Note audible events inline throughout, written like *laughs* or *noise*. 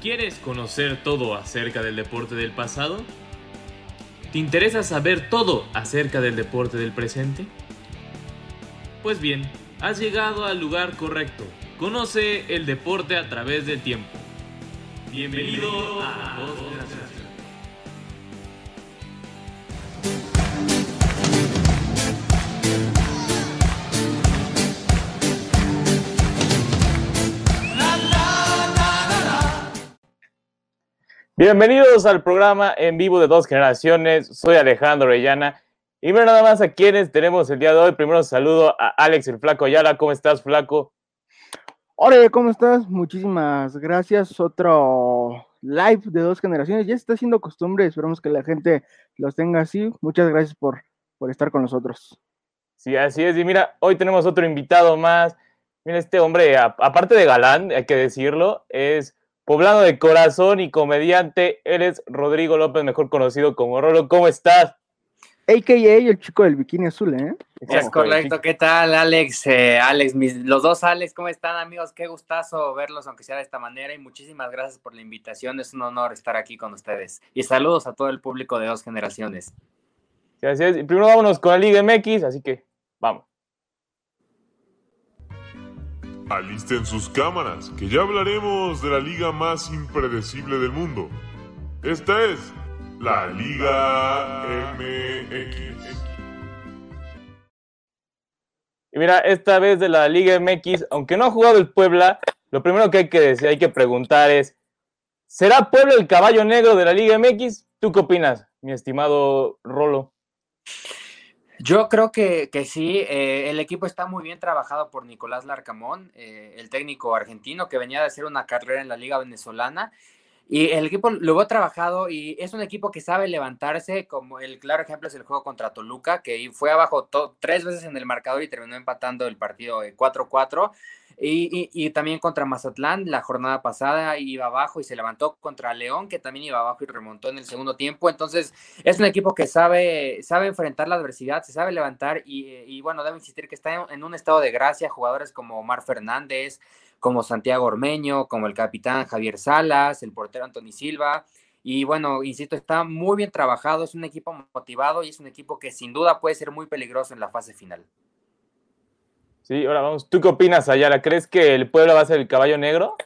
¿Quieres conocer todo acerca del deporte del pasado? ¿Te interesa saber todo acerca del deporte del presente? Pues bien, has llegado al lugar correcto. Conoce el deporte a través del tiempo. Bienvenido a Dos Generaciones. Bienvenidos al programa en vivo de Dos Generaciones. Soy Alejandro Orellana. Y mira nada más a quienes tenemos el día de hoy. Primero saludo a Alex el Flaco Ayala. ¿Cómo estás, Flaco? Hola, ¿cómo estás? Muchísimas gracias. Otro live de Dos Generaciones. Ya está siendo costumbre. Esperamos que la gente los tenga así. Muchas gracias por, por estar con nosotros. Sí, así es. Y mira, hoy tenemos otro invitado más. Mira, este hombre, aparte de galán, hay que decirlo, es poblano de corazón y comediante. Eres Rodrigo López, mejor conocido como Rolo. ¿Cómo estás? AKA el chico del bikini azul, ¿eh? Es correcto. ¿Qué tal, Alex? Eh, Alex, los dos Alex, ¿cómo están, amigos? Qué gustazo verlos, aunque sea de esta manera. Y muchísimas gracias por la invitación. Es un honor estar aquí con ustedes. Y saludos a todo el público de dos generaciones. Gracias. Primero vámonos con la Liga MX, así que vamos. Alisten sus cámaras, que ya hablaremos de la liga más impredecible del mundo. Esta es la Liga MX. Y mira, esta vez de la Liga MX, aunque no ha jugado el Puebla, lo primero que hay que decir, hay que preguntar es, ¿será Puebla el caballo negro de la Liga MX? ¿Tú qué opinas, mi estimado Rolo? Yo creo que, que sí, eh, el equipo está muy bien trabajado por Nicolás Larcamón, eh, el técnico argentino que venía de hacer una carrera en la liga venezolana. Y el equipo lo ha trabajado y es un equipo que sabe levantarse, como el claro ejemplo es el juego contra Toluca, que fue abajo tres veces en el marcador y terminó empatando el partido 4-4. Y, también contra Mazatlán, la jornada pasada iba abajo y se levantó contra León, que también iba abajo y remontó en el segundo tiempo. Entonces, es un equipo que sabe, sabe enfrentar la adversidad, se sabe levantar y, bueno, debo insistir que está en, un estado de gracia. Jugadores como Omar Fernández, como Santiago Ormeño, como el capitán Javier Salas, el portero Anthony Silva. Y bueno, insisto, está muy bien trabajado, es un equipo motivado y es un equipo que sin duda puede ser muy peligroso en la fase final. Sí, ahora vamos. ¿Tú qué opinas, Ayala? ¿Crees que el pueblo va a ser el caballo negro?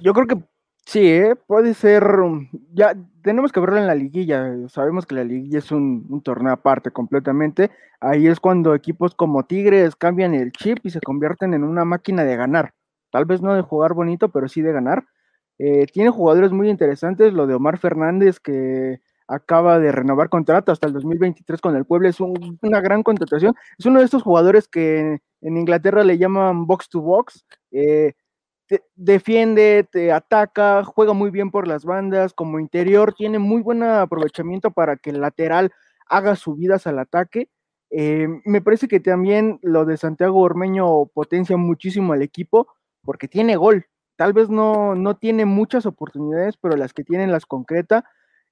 Yo creo que sí, ¿eh? puede ser. Um, ya tenemos que verlo en la liguilla. Sabemos que la liguilla es un, torneo aparte completamente. Ahí es cuando equipos como Tigres cambian el chip y se convierten en una máquina de ganar. Tal vez no de jugar bonito, pero sí de ganar. Eh, tiene jugadores muy interesantes. Lo de Omar Fernández, que acaba de renovar contrato hasta el 2023 con el Puebla, es una gran contratación. Es uno de estos jugadores que en Inglaterra le llaman box to box. Eh, defiende, te ataca, juega muy bien por las bandas, como interior, tiene muy buen aprovechamiento para que el lateral haga subidas al ataque. Eh, me parece que también lo de Santiago Ormeño potencia muchísimo al equipo porque tiene gol. Tal vez no, no tiene muchas oportunidades, pero las que tiene las concreta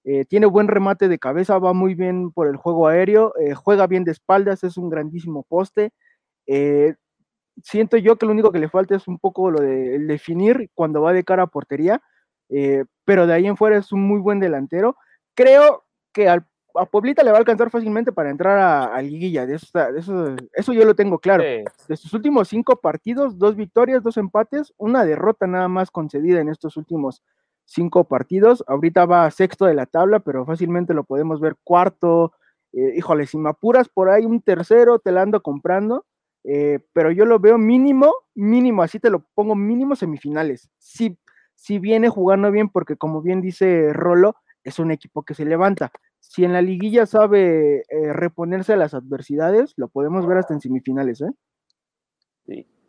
eh, tiene buen remate de cabeza, va muy bien por el juego aéreo, eh, juega bien de espaldas, es un grandísimo poste. Eh, siento yo que lo único que le falta es un poco lo de definir cuando va de cara a portería, pero de ahí en fuera es un muy buen delantero. Creo que a Pueblita le va a alcanzar fácilmente para entrar a, Liguilla, de eso, eso, yo lo tengo claro. De sus últimos cinco partidos, dos victorias, dos empates, una derrota nada más concedida en estos últimos cinco partidos. Ahorita va sexto de la tabla, pero fácilmente lo podemos ver cuarto. Eh, híjole, si me apuras por ahí un tercero, te la ando comprando. Eh, pero yo lo veo mínimo, mínimo, así te lo pongo, mínimo semifinales. Si, si viene jugando bien, porque como bien dice Rolo, es un equipo que se levanta. Si en la liguilla sabe eh, reponerse a las adversidades, lo podemos ver hasta en semifinales, ¿eh?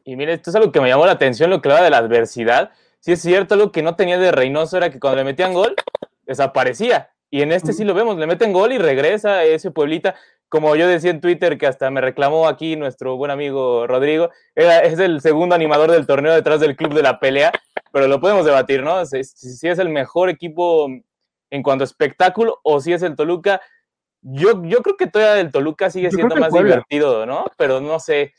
Y mire, esto es algo que me llamó la atención, lo que habla de la adversidad sí es cierto, algo que no tenía de Reynoso era que cuando le metían gol, desaparecía. Y en este sí lo vemos, le meten gol y regresa ese Pueblita. Como yo decía en Twitter, que hasta me reclamó aquí nuestro buen amigo Rodrigo, es el segundo animador del torneo detrás del club de la pelea, pero lo podemos debatir, ¿no? Si, es el mejor equipo en cuanto a espectáculo o si es el Toluca. Yo, yo creo que todavía el Toluca sigue siendo más divertido, ¿no? Pero no sé.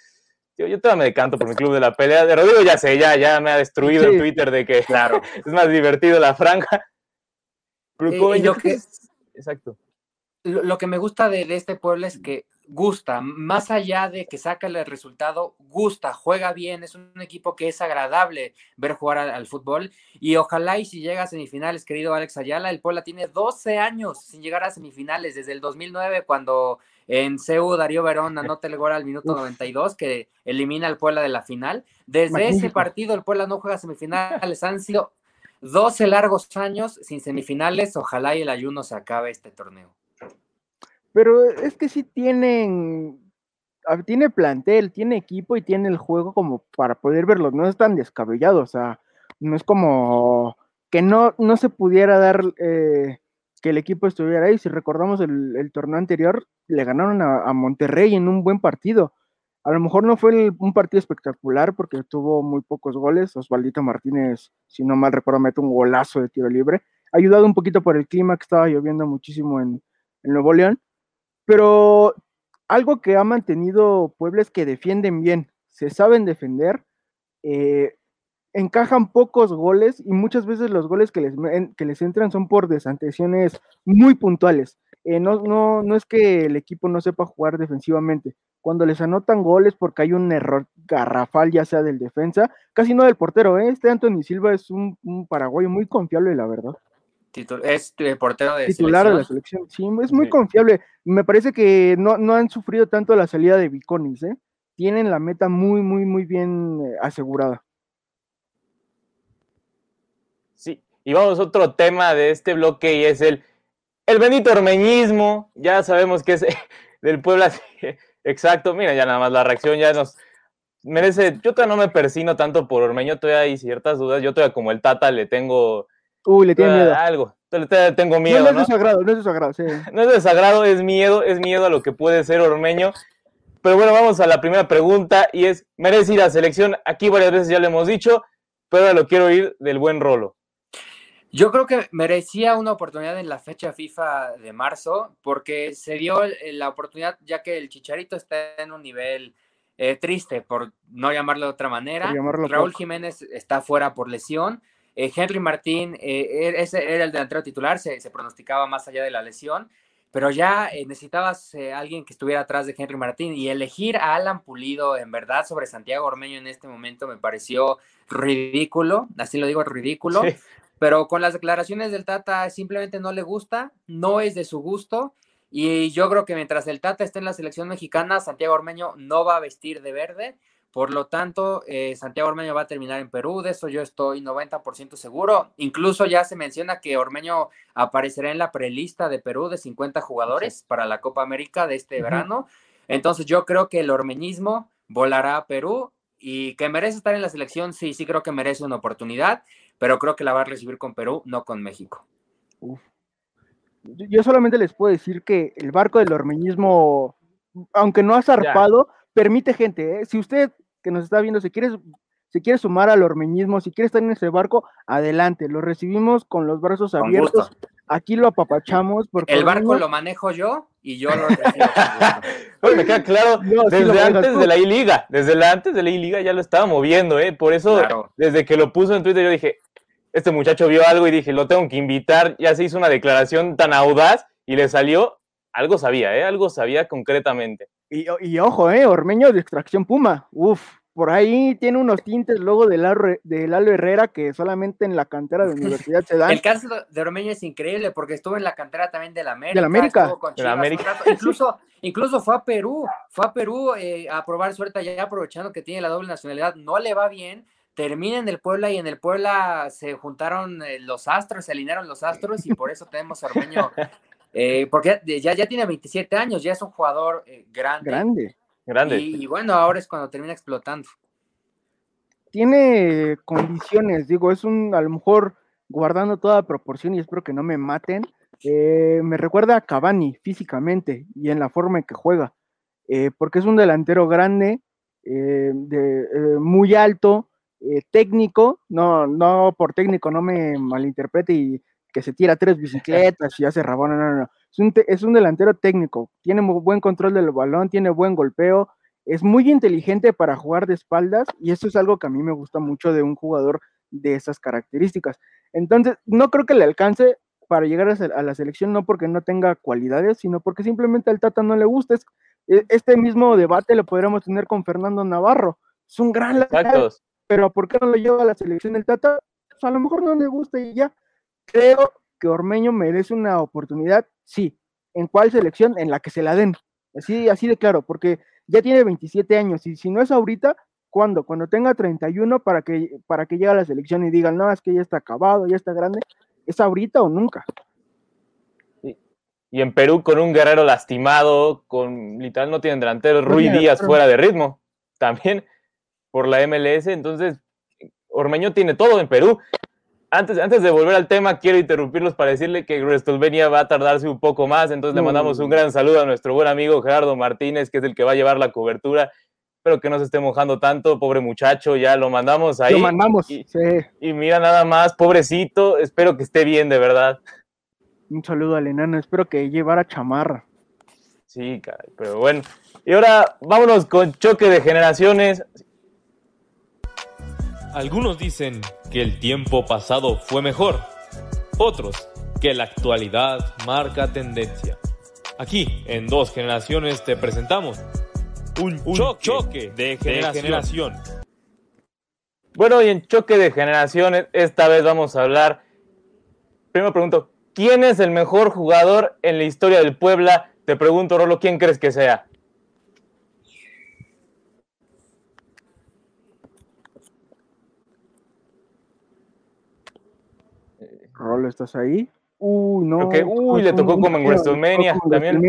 Yo, yo todavía me decanto por mi club de la pelea. De Rodrigo ya sé, ya, ya me ha destruido Sí. en Twitter de que Claro. *laughs* es más divertido la franja. Y- y yo lo que- es- Exacto. Lo, lo que me gusta de, de este pueblo es que gusta, más allá de que saca el resultado, gusta, juega bien, es un equipo que es agradable ver jugar al, al fútbol y ojalá y si llega a semifinales, querido Alex Ayala, el Puebla tiene 12 años sin llegar a semifinales, desde el 2009 cuando en CEU Darío Verón anota el gol al minuto Uf. 92 que elimina al Puebla de la final. Desde ese partido el Puebla no juega semifinales, han sido 12 largos años sin semifinales, ojalá y el ayuno se acabe este torneo. Pero es que sí tienen, tiene plantel, tiene equipo y tiene el juego como para poder verlos, no es tan descabellado, o sea, no es como que no, no se pudiera dar eh, que el equipo estuviera ahí. Si recordamos el, el torneo anterior, le ganaron a, Monterrey en un buen partido. A lo mejor no fue un partido espectacular porque tuvo muy pocos goles. Osvaldito Martínez, si no mal recuerdo, mete un golazo de tiro libre. Ayudado un poquito por el clima que estaba lloviendo muchísimo en, Nuevo León. Pero algo que ha mantenido Puebla es que defienden bien, se saben defender, eh, encajan pocos goles y muchas veces los goles que les, que les entran son por desantesiones muy puntuales. Eh, no, no, no es que el equipo no sepa jugar defensivamente. Cuando les anotan goles porque hay un error garrafal, ya sea del defensa, casi no del portero, ¿eh? este Anthony Silva es un, un paraguayo muy confiable, la verdad Titu- Es eh, portero de titular de la selección. Sí, es muy Sí. confiable. Me parece que no, no han sufrido tanto la salida de Viconis, ¿eh? Tienen la meta muy, muy, muy bien asegurada. Sí, y vamos a otro tema de este bloque y es el, el bendito ormeñismo. Ya sabemos que es *laughs* del Puebla. Exacto, mira, ya nada más la reacción ya nos merece. Yo todavía no me persino tanto por Ormeño, todavía hay ciertas dudas. Yo todavía como el Tata le tengo Uy, le tiene miedo. algo. Todavía tengo No, miedo, no es ¿no? desagrado, no es desagrado, sí. No es desagrado, es miedo, es miedo a lo que puede ser Ormeño. Pero bueno, vamos a la primera pregunta y es, ¿merece ir a selección? Aquí varias veces ya lo hemos dicho, pero ahora lo quiero ir del buen rolo. Yo creo que merecía una oportunidad en la fecha FIFA de marzo, porque se dio la oportunidad, ya que el Chicharito está en un nivel eh, triste, por no llamarlo de otra manera. Raúl poco. Jiménez está fuera por lesión. Eh, Henry Martín, eh, er- ese era el delantero titular, se, se pronosticaba más allá de la lesión, pero ya eh, necesitabas eh, alguien que estuviera atrás de Henry Martín y elegir a Alan Pulido en verdad sobre Santiago Ormeño en este momento me pareció ridículo, así lo digo, ridículo. Sí. Pero con las declaraciones del Tata simplemente no le gusta, no es de su gusto. Y yo creo que mientras el Tata esté en la selección mexicana, Santiago Ormeño no va a vestir de verde. Por lo tanto, eh, Santiago Ormeño va a terminar en Perú, de eso yo estoy 90% seguro. Incluso ya se menciona que Ormeño aparecerá en la prelista de Perú de 50 jugadores para la Copa América de este verano. Entonces yo creo que el ormeñismo volará a Perú y que merece estar en la selección, sí, sí creo que merece una oportunidad, pero creo que la va a recibir con Perú, no con México. Yo yo solamente les puedo decir que el barco del ormeñismo, aunque no ha zarpado, permite gente. ¿eh? Si usted que nos está viendo se quiere, se quiere sumar al ormeñismo, si quiere estar en ese barco, adelante. Lo recibimos con los brazos Con abiertos. gusto. Aquí lo apapachamos. Porque El barco lo manejo yo y yo lo recibo. *laughs* Oye, me queda claro, No, desde antes tú. de la I-Liga, desde la antes de la I-Liga ya lo estaba moviendo, ¿eh? Por eso, Claro. desde que lo puso en Twitter, yo dije, este muchacho vio algo y dije, lo tengo que invitar, ya se hizo una declaración tan audaz y le salió, algo sabía, ¿eh? Algo sabía concretamente. Y, y ojo, eh, Ormeño de extracción Puma. Uf, por ahí tiene unos tintes luego del Lalo, del Lalo Herrera que solamente en la cantera de *laughs* universidad se dan. El caso de Ormeño es increíble porque estuvo en la cantera también del América. Del América. estuvo con Del Chivas un América. Incluso, incluso fue a Perú, fue a Perú eh, a probar suerte allá aprovechando que tiene la doble nacionalidad. No le va bien, termina en el Puebla y en el Puebla se juntaron eh, los astros, se alinearon los astros y por eso tenemos a Ormeño. *laughs* eh, porque ya, ya tiene 27 años, ya es un jugador eh, grande. Grande. Grande. Y, y bueno, ahora es cuando termina explotando. Tiene condiciones, digo, es un, a lo mejor, guardando toda proporción y espero que no me maten, eh, me recuerda a Cavani físicamente y en la forma en que juega, eh, porque es un delantero grande, eh, de, eh, muy alto, eh, técnico, no, no por técnico, no me malinterprete y que se tira tres bicicletas y hace rabona, no, no, no. Es un, es un delantero técnico, tiene muy buen control del balón, tiene buen golpeo, es muy inteligente para jugar de espaldas y eso es algo que a mí me gusta mucho de un jugador de esas características. Entonces, no creo que le alcance para llegar a la selección, no porque no tenga cualidades, sino porque simplemente al Tata no le gusta. E, este mismo debate lo podríamos tener con Fernando Navarro. Es un gran lateral, pero ¿por qué no lo lleva a la selección el Tata? Pues a lo mejor no le gusta y ya. Creo que Ormeño merece una oportunidad, sí. ¿En cuál selección? En la que se la den. Así, así de claro, porque ya tiene 27 años y si no es ahorita, ¿cuándo? Cuando tenga 31 para que, para que llegue a la selección y digan, no, es que ya está acabado, ya está grande, ¿es ahorita o nunca? Y en Perú con un guerrero lastimado, con literal no tienen delantero, Rui Díaz fuera de ritmo, también por la MLS, entonces Ormeño tiene todo en Perú. Antes, antes de volver al tema, quiero interrumpirlos para decirle que WrestleMania va a tardarse un poco más, entonces le mandamos un gran saludo a nuestro buen amigo Gerardo Martínez, que es el que va a llevar la cobertura. Espero que no se esté mojando tanto, pobre muchacho, ya lo mandamos ahí. Lo mandamos, y, y mira nada más, pobrecito, espero que esté bien, de verdad. Un saludo al enano, espero que llevara chamarra. Sí, caray, pero bueno. Y ahora vámonos con choque de generaciones. Algunos dicen que el tiempo pasado fue mejor, otros que la actualidad marca tendencia. Aquí, en dos generaciones, te presentamos un, choque, de, generación. Bueno, y en choque de generaciones, esta vez vamos a hablar. Primero pregunto, ¿quién es el mejor jugador en la historia del Puebla? Te pregunto, Rolo, ¿quién crees que sea? Rolo, ¿estás ahí? Uy, no. uy, le tocó como en WrestleMania también.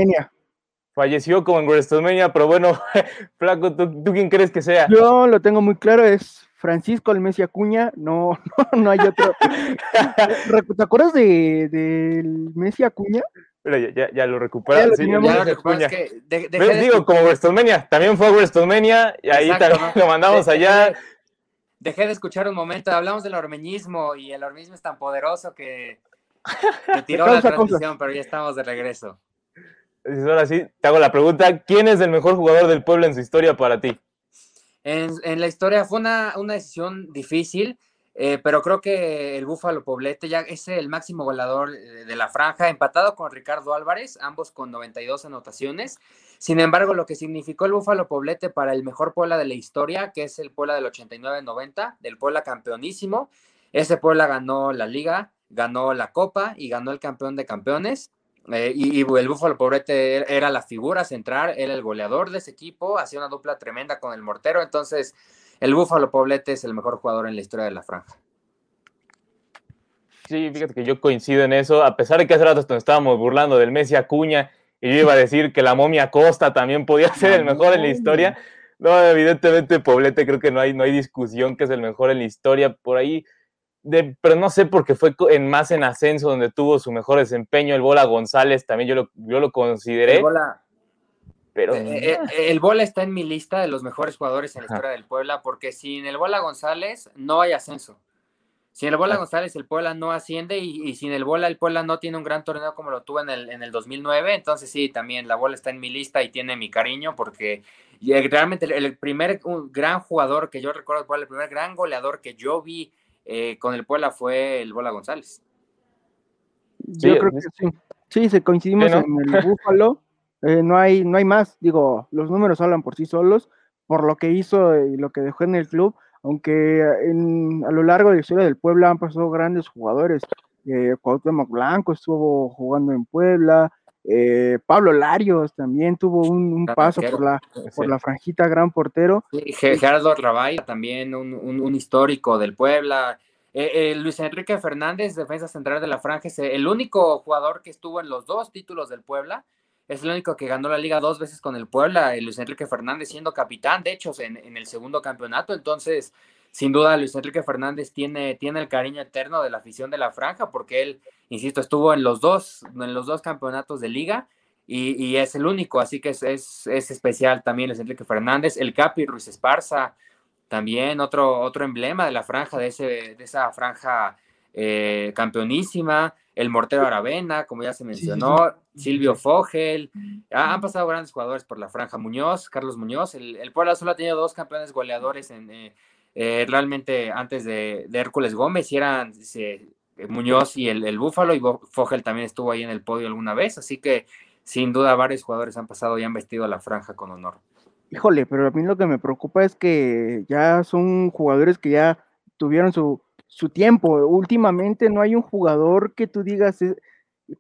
Falleció como en WrestleMania, pero bueno, *laughs* Flaco, ¿tú, quién crees que sea? Yo lo tengo muy claro, es Francisco el Messi Acuña, no, *laughs* no, no hay otro. *laughs* ¿Te acuerdas del de, Messi Acuña? Pero ya, ya, lo recuperaron. Sí, ya lo digo, como WrestleMania, también fue WrestleMania y ahí también lo mandamos allá dejé de escuchar un momento, hablamos del ormeñismo y el ormeñismo es tan poderoso que *laughs* tiró la transmisión, pero ya estamos de regreso. Ahora sí, te hago la pregunta, ¿quién es el mejor jugador del pueblo en su historia para ti? En, la historia fue una, una decisión difícil, eh, pero creo que el Búfalo Poblete ya es el máximo goleador de la franja, empatado con Ricardo Álvarez, ambos con 92 anotaciones. Sin embargo, lo que significó el Búfalo Poblete para el mejor Puebla de la historia, que es el Puebla del 89-90, del Puebla campeonísimo, ese Puebla ganó la liga, ganó la copa y ganó el campeón de campeones. Eh, y, el Búfalo Poblete era la figura central, era el goleador de ese equipo, hacía una dupla tremenda con el mortero. Entonces, el Búfalo Poblete es el mejor jugador en la historia de la franja. Sí, fíjate que yo coincido en eso, a pesar de que hace rato nos estábamos burlando del Messi Acuña y yo iba a decir que la momia Costa también podía ser el mejor en la historia. No, evidentemente Poblete creo que no hay, no hay discusión que es el mejor en la historia. Por ahí pero no sé porque fue en más en ascenso donde tuvo su mejor desempeño. El Bola González también yo lo, yo lo consideré. El Bola, pero eh, eh, el Bola está en mi lista de los mejores jugadores en la historia del Puebla, porque sin el Bola González no hay ascenso. Sin el Bola ah. González el Puebla no asciende y, sin el Bola el Puebla no tiene un gran torneo como lo tuvo en el, en el 2009. Entonces sí, también la Bola está en mi lista y tiene mi cariño porque realmente el, primer gran jugador que yo recuerdo, el primer gran goleador que yo vi eh, con el Puebla fue el Bola González. Yo creo que sí. Sí, se coincidimos en el *laughs* Búfalo. Eh, no, hay, no hay más. Digo, los números hablan por sí solos, por lo que hizo y lo que dejó en el club. Aunque a lo largo de la historia del Puebla han pasado grandes jugadores. Eh, Cuauhtémoc Blanco estuvo jugando en Puebla. Eh, Pablo Larios también tuvo un, paso por la, por la franjita gran portero. Gerardo Rabay también un, histórico del Puebla. Eh, eh, Luis Enrique Fernández, defensa central de la franja, es el único jugador que estuvo en los dos títulos del Puebla. Es el único que ganó la liga dos veces con el Puebla, Luis Enrique Fernández siendo capitán, de hecho, en, en el segundo campeonato. Entonces, sin duda Luis Enrique Fernández tiene, tiene el cariño eterno de la afición de la franja porque él, insisto, estuvo en los dos, en los dos campeonatos de liga y, es el único, así que es, es, especial también Luis Enrique Fernández, el Capi Ruiz Esparza, también otro, otro emblema de la franja, de, ese, de esa franja eh, campeonísima, el Mortero Aravena, como ya se mencionó, Silvio Fogel, han pasado grandes jugadores por la franja Muñoz, Carlos Muñoz, el, el Puebla solo ha tenido dos campeones goleadores en, eh, eh, realmente antes de, Hércules Gómez, y eran Muñoz y el, el Búfalo, y Fogel también estuvo ahí en el podio alguna vez, así que sin duda varios jugadores han pasado y han vestido la franja con honor. Híjole, pero a mí lo que me preocupa es que ya son jugadores que ya tuvieron su, su tiempo. Últimamente no hay un jugador que tú digas eh,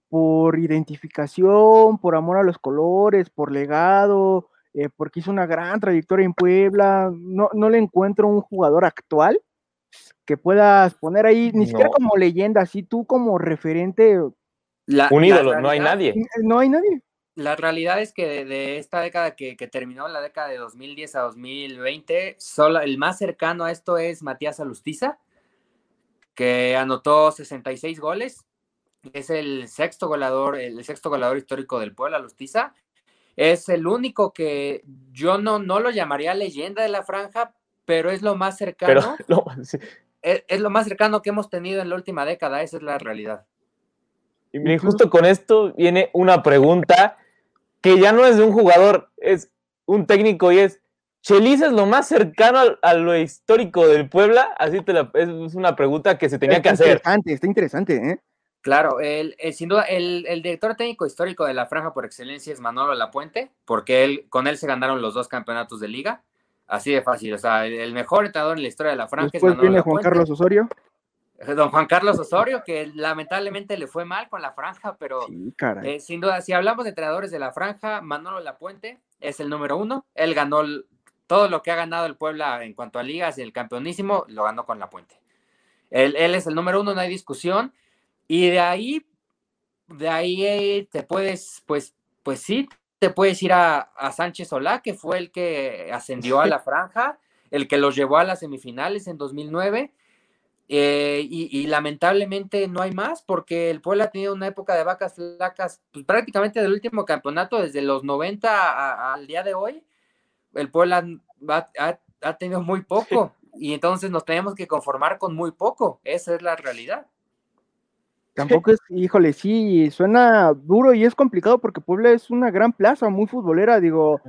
por identificación, por amor a los colores, por legado, eh, porque hizo una gran trayectoria en Puebla. No, no le encuentro un jugador actual que puedas poner ahí, ni siquiera como leyenda, así tú como referente un ídolo, no hay nadie. No hay nadie. La realidad es que de, esta década que, terminó, la década de 2010 a 2020, solo, el más cercano a esto es Matías Alustiza, que anotó 66 goles. Es el sexto goleador, el sexto goleador histórico del pueblo, Alustiza. Es el único que yo no, no lo llamaría leyenda de la franja, pero es lo más cercano. *laughs* es lo más cercano que hemos tenido en la última década, esa es la realidad. Y miren, justo con esto viene una pregunta que ya no es de un jugador, es un técnico y es, ¿Chelis es lo más cercano a, lo histórico del Puebla? Así te la, es una pregunta que se tenía que hacer. Interesante, está interesante, ¿eh? Claro, el, sin duda, el, director técnico histórico de la franja por excelencia es Manolo Lapuente, porque él, con él se ganaron los dos campeonatos de liga. Así de fácil, o sea, el, mejor entrenador en la historia de la franja es Manolo viene Juan Carlos Osorio. Don Juan Carlos Osorio, que lamentablemente le fue mal con la franja, pero eh, sin duda, si hablamos de entrenadores de la franja, Manolo Lapuente es el número uno. Él ganó todo lo que ha ganado el Puebla en cuanto a ligas y el campeonísimo, lo ganó con Lapuente. Él, él es el número uno, no hay discusión. Y de ahí, de ahí eh, te puedes, pues, pues sí, te puedes ir a, a Sánchez Solá, que fue el que ascendió a la *laughs* franja, el que los llevó a las semifinales en 2009 eh, y, lamentablemente no hay más porque el Puebla ha tenido una época de vacas flacas pues, prácticamente del último campeonato desde los 90 al día de hoy. El Puebla ha, tenido muy poco y entonces nos tenemos que conformar con muy poco. Esa es la realidad. Tampoco es, híjole, sí, suena duro y es complicado porque Puebla es una gran plaza, muy futbolera. Digo,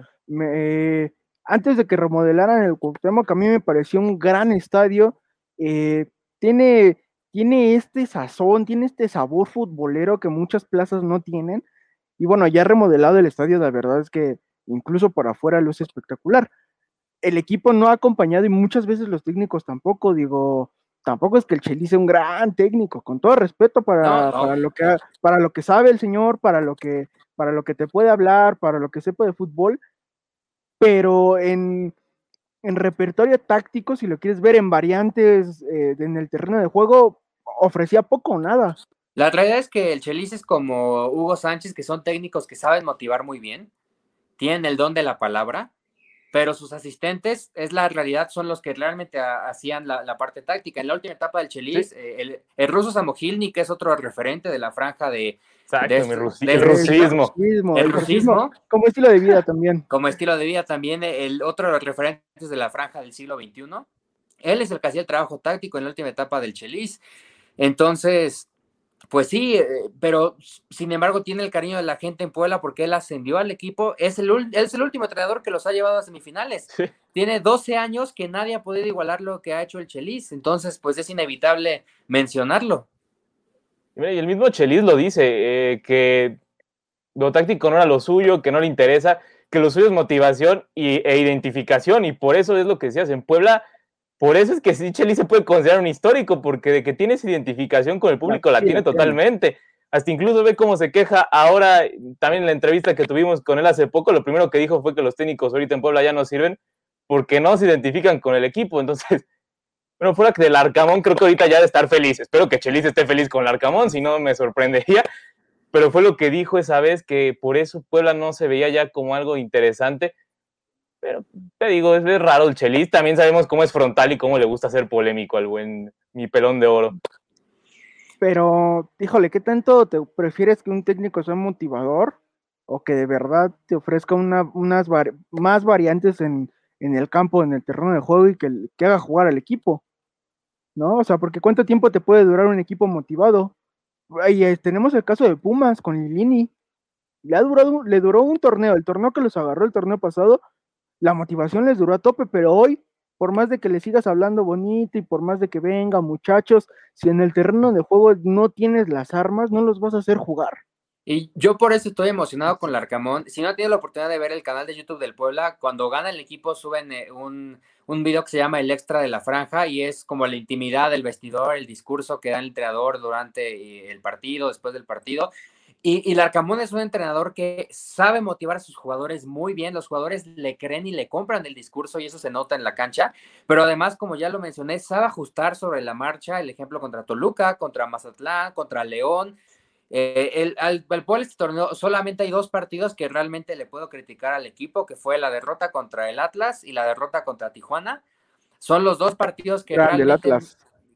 antes de que remodelaran el Cuauhtémoc, a mí me pareció un gran estadio. Eh, tiene, tiene este sazón, tiene este sabor futbolero que muchas plazas no tienen. Y bueno, ya remodelado el estadio, la verdad es que incluso por afuera lo es espectacular. El equipo no ha acompañado y muchas veces los técnicos tampoco, digo, tampoco es que el Cheli sea un gran técnico, con todo respeto para, para, lo que, para lo que sabe el señor, para lo que, para lo que te puede hablar, para lo que sepa de fútbol, pero en, en repertorio táctico, si lo quieres ver en variantes eh, en el terreno de juego, ofrecía poco o nada. La realidad es que el Chelis es como Hugo Sánchez, que son técnicos que saben motivar muy bien, tienen el don de la palabra, pero sus asistentes, es la realidad, son los que realmente hacían la, parte táctica. En la última etapa del Chelis, eh, el, el, ruso Samogilny, que es otro referente de la franja de, Exacto, el rusismo. El rusismo. Como estilo de vida también. Como estilo de vida también, el otro de los referentes de la franja del siglo XXI. Él es el que hacía el trabajo táctico en la última etapa del Chelis. Entonces, pues sí, eh, pero sin embargo tiene el cariño de la gente en Puebla porque él ascendió al equipo. Es el, él es el último entrenador que los ha llevado a semifinales. Tiene 12 años que nadie ha podido igualar lo que ha hecho el Chelis. Entonces, pues es inevitable mencionarlo. Y el mismo Chelis lo dice, eh, que lo táctico no era lo suyo, que no le interesa, que lo suyo es motivación y, e identificación, y por eso es lo que decías en Puebla. Por eso es que sí, Chelis se puede considerar un histórico, porque de que tienes identificación con el público la tiene totalmente. Hasta incluso ve cómo se queja ahora, también en la entrevista que tuvimos con él hace poco, lo primero que dijo fue que los técnicos ahorita en Puebla ya no sirven porque no se identifican con el equipo. Entonces, *laughs* bueno, fuera que del Arcamón, creo que ahorita ya de estar feliz. Espero que Chelis esté feliz con el Arcamón, si no me sorprendería. Pero fue lo que dijo esa vez, que por eso Puebla no se veía ya como algo interesante. Pero te digo, es, raro el Chelis. También sabemos cómo es frontal y cómo le gusta ser polémico al buen mi pelón de oro. Pero, híjole, ¿qué tanto te prefieres que un técnico sea motivador o que de verdad te ofrezca una, unas más variantes en, en, el campo, en el terreno de juego y que, que haga jugar al equipo? ¿no? O sea, porque ¿cuánto tiempo te puede durar un equipo motivado? Y eh, tenemos el caso de Pumas con Lilini. Le, ha durado, le duró un torneo, el torneo que los agarró el torneo pasado, la motivación les duró a tope, pero hoy, por más de que le sigas hablando bonito y por más de que venga, muchachos, si en el terreno de juego no tienes las armas, no los vas a hacer jugar. Y yo por eso estoy emocionado con Larcamón. Si no tienes la oportunidad de ver el canal de YouTube del Puebla, cuando gana el equipo suben eh, un, un video que se llama El Extra de la Franja y es como la intimidad del vestidor, el discurso que da el entrenador durante eh, el partido, después del partido. Y, y Larcamón es un entrenador que sabe motivar a sus jugadores muy bien. Los jugadores le creen y le compran el discurso y eso se nota en la cancha. Pero además, como ya lo mencioné, sabe ajustar sobre la marcha. El ejemplo contra Toluca, contra Mazatlán, contra León eh, el, al, este torneo solamente hay dos partidos que realmente le puedo criticar al equipo, que fue la derrota contra el Atlas y la derrota contra Tijuana. Son los dos partidos que, realmente,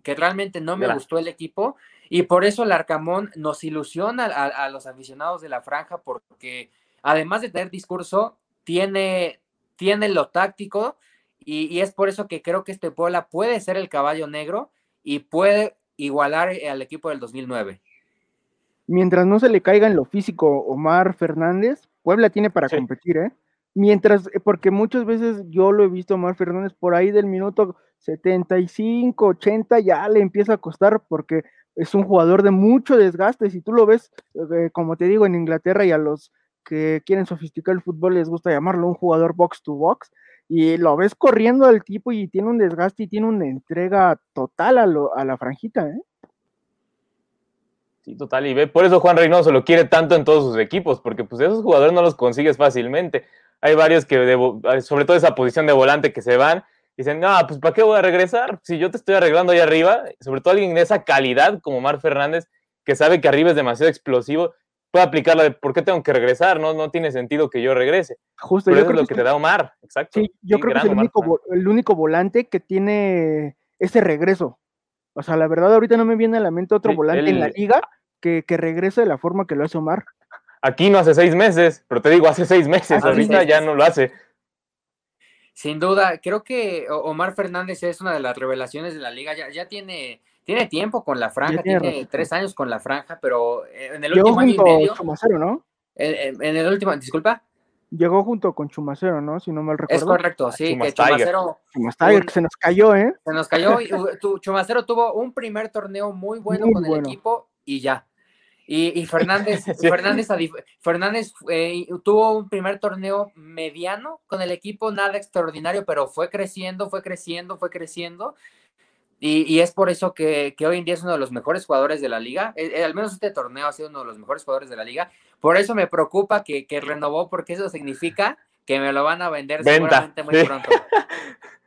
que realmente no me gustó el equipo y por eso el Arcamón nos ilusiona a, los aficionados de la franja porque además de tener discurso, tiene, tiene lo táctico y, y es por eso que creo que este Puebla puede ser el caballo negro y puede igualar al equipo del 2009 mientras no se le caiga en lo físico Omar Fernández, Puebla tiene para competir, ¿eh? Mientras, eh, porque muchas veces yo lo he visto Omar Fernández por ahí del minuto 75, 80 ya le empieza a costar porque es un jugador de mucho desgaste. Si tú lo ves, eh, como te digo, en Inglaterra y a los que quieren sofisticar el fútbol les gusta llamarlo un jugador box to box, y lo ves corriendo al tipo y tiene un desgaste y tiene una entrega total a, a la franjita, ¿eh? Sí, total, y ve, por eso Juan Reynoso lo quiere tanto en todos sus equipos, porque pues esos jugadores no los consigues fácilmente. Hay varios que, sobre todo esa posición de volante que se van, dicen, no, pues ¿para qué voy a regresar? Si yo te estoy arreglando ahí arriba, sobre todo alguien de esa calidad como Mar Fernández, que sabe que arriba es demasiado explosivo, puede aplicar la de por qué tengo que regresar, no, no tiene sentido que yo regrese. Justo, yo eso es lo que, te da Omar, exacto. Sí, yo creo que es el único, el único volante que tiene ese regreso. O sea, la verdad, ahorita no me viene a la mente otro volante en la liga que, que, regrese de la forma que lo hace Omar. Aquí no hace seis meses, pero te digo, hace seis meses, ahorita ya no lo hace. Sin duda, creo que Omar Fernández es una de las revelaciones de la liga. Ya, ya tiene, tiene tiempo con la franja, tiene, tres años con la franja, pero en el último año y medio. Chumacero, ¿no? En, en, el último, disculpa. Llegó junto con Chumacero, ¿no? Si no mal recuerdo. Es correcto, sí, que Chumacero. Chumacero, que se nos cayó, ¿eh? Se nos cayó. Y, tu, Chumacero tuvo un primer torneo muy bueno con el equipo y ya. Y, y Fernández, *laughs* Fernández, Fernández eh, tuvo un primer torneo mediano con el equipo, nada extraordinario, pero fue creciendo, fue creciendo, fue creciendo. Y, y, es por eso que, que, hoy en día es uno de los mejores jugadores de la liga. Eh, eh, al menos este torneo ha sido uno de los mejores jugadores de la liga. Por eso me preocupa que, que renovó, porque eso significa que me lo van a vender seguramente muy pronto. *laughs*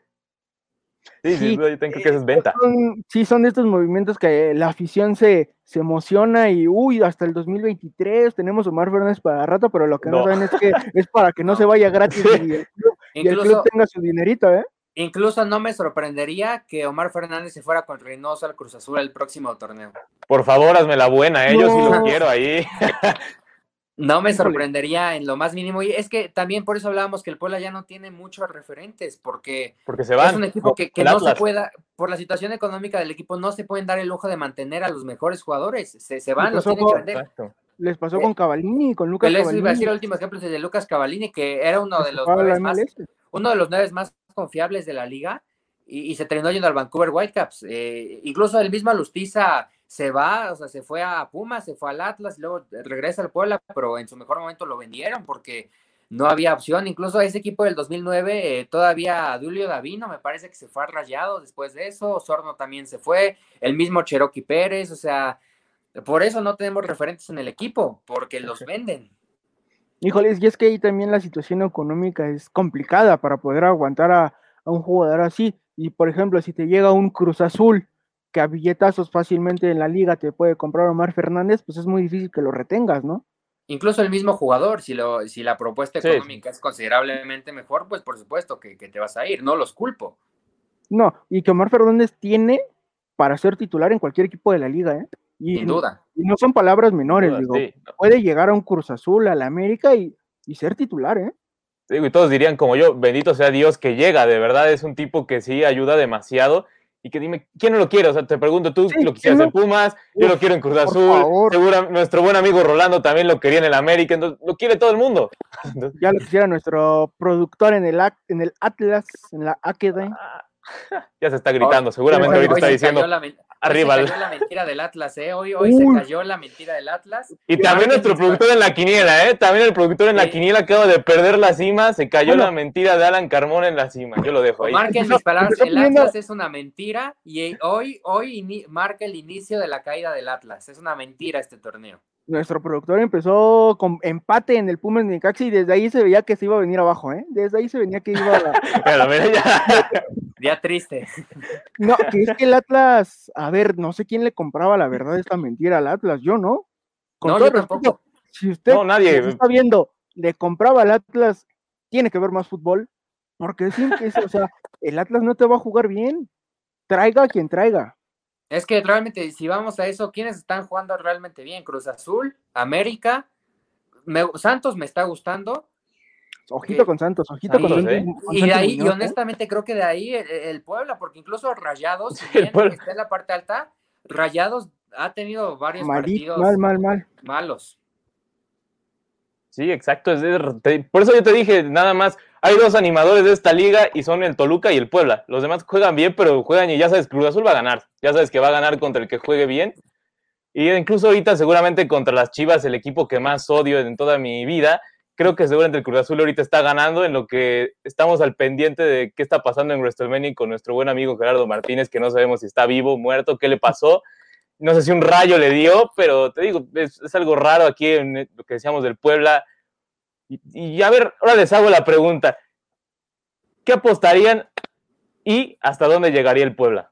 Sí, sí, yo tengo que eso es venta. Son, sí, son estos movimientos que la afición se, se emociona y, uy, hasta el 2023 tenemos Omar Fernández para rato, pero lo que no, saben es que *laughs* es para que no se vaya gratis y, el club, *laughs* tenga su dinerito, ¿eh? Incluso no me sorprendería que Omar Fernández se fuera con Reynoso al Cruz Azul el próximo torneo. Por favor, hazme la buena, ¿eh? yo sí lo quiero ahí. *laughs* No me sorprendería en lo más mínimo. Y es que también por eso hablábamos que el Puebla ya no tiene muchos referentes, porque, porque se van, es un equipo que, no se pueda, por la situación económica del equipo, no se pueden dar el lujo de mantener a los mejores jugadores. Se, se van, los tienen que vender. Les pasó con Cavallini, con Lucas Cavallini. iba a decir el último ejemplo es el de Lucas Cavallini, que era uno de los nueve más, uno de los nueve más confiables de la liga y, se terminó yendo al Vancouver Whitecaps. Eh, incluso el mismo Lustiza se va, o sea, se fue a Pumas, se fue al Atlas, y luego regresa al Puebla, pero en su mejor momento lo vendieron porque no había opción. Incluso ese equipo del 2009, eh, todavía Julio Davino, me parece que se fue a Rayado después de eso, Sorno también se fue, el mismo Cherokee Pérez, o sea, por eso no tenemos referentes en el equipo, porque los venden. Híjoles, y es que ahí también la situación económica es complicada para poder aguantar a, a un jugador así. Y por ejemplo, si te llega un Cruz Azul que a billetazos fácilmente en la liga te puede comprar Omar Fernández, pues es muy difícil que lo retengas, ¿no? Incluso el mismo jugador, si, lo, si la propuesta económica es considerablemente mejor, pues por supuesto que, te vas a ir, no los culpo. No, y que Omar Fernández tiene para ser titular en cualquier equipo de la liga, ¿eh? Y, Sin duda. Y no son palabras menores, digo. Puede llegar a un Cruz Azul, a la América y, y ser titular, ¿eh? y todos dirían como yo, bendito sea Dios que llega, de verdad es un tipo que sí ayuda demasiado y que dime, ¿quién no lo quiere? O sea, te pregunto, tú Sí, lo quisieras ¿quién en Pumas, yo lo quiero en Cruz Azul, segura- nuestro buen amigo Rolando también lo quería en el América, entonces lo quiere todo el mundo. Entonces, Ya lo quisiera nuestro productor en el, en el Atlas, en la Academy. *laughs* ya se está gritando, seguramente ahorita está diciendo arriba. Se el- cayó la mentira del Atlas, ¿eh? Hoy, hoy *laughs* Uy. se cayó la mentira del Atlas. Y también nuestro productor en la quiniela, ¿eh? También el productor en la quiniela acaba de perder la cima, se cayó Bueno. la mentira de Alan Carmona en la cima. Yo lo dejo ahí. Marquen mis *laughs* palabras, el Atlas es una mentira y hoy, hoy marca el inicio de la caída del Atlas. Es una mentira este torneo. Nuestro productor empezó con empate en el Pumas Necaxa y desde ahí se veía que se iba a venir abajo, ¿eh? Desde ahí se venía que iba a... Mira, ya. Día triste. No, que es que el Atlas, a ver, no sé quién le compraba la verdad esta mentira al Atlas, yo no. Con No, todo yo respeto, tampoco. si usted No, nadie. está viendo, le compraba al Atlas, tiene que ver más fútbol, porque sí, que es- o sea, el Atlas no te va a jugar bien. Traiga a quien traiga. Es que realmente, si vamos a eso, ¿quiénes están jugando realmente bien? Cruz Azul, América, me- Santos me está gustando. Ojito con Santos, ojito con Santos. ¿eh? con Y de ahí, y Muñoz, ¿eh? honestamente creo que de ahí el, el Puebla, porque incluso Rayados, si *laughs* bien está en la parte alta, Rayados ha tenido varios partidos mal, mal, mal. malos. Sí, exacto. es de- te- por eso yo te dije, nada más, hay dos animadores de esta liga y son el Toluca y el Puebla. Los demás juegan bien, pero juegan y ya sabes, Cruz Azul va a ganar. Ya sabes que va a ganar contra el que juegue bien. Y incluso ahorita seguramente contra las Chivas, el equipo que más odio en toda mi vida, creo que seguramente el Cruz Azul ahorita está ganando en lo que estamos al pendiente de qué está pasando en WrestleMania con nuestro buen amigo Gerardo Martínez, que no sabemos si está vivo, muerto, qué le pasó. No sé si un rayo le dio, pero te digo, es, algo raro aquí en lo que decíamos del Puebla. Y, a ver, ahora les hago la pregunta. ¿Qué apostarían y hasta dónde llegaría el Puebla?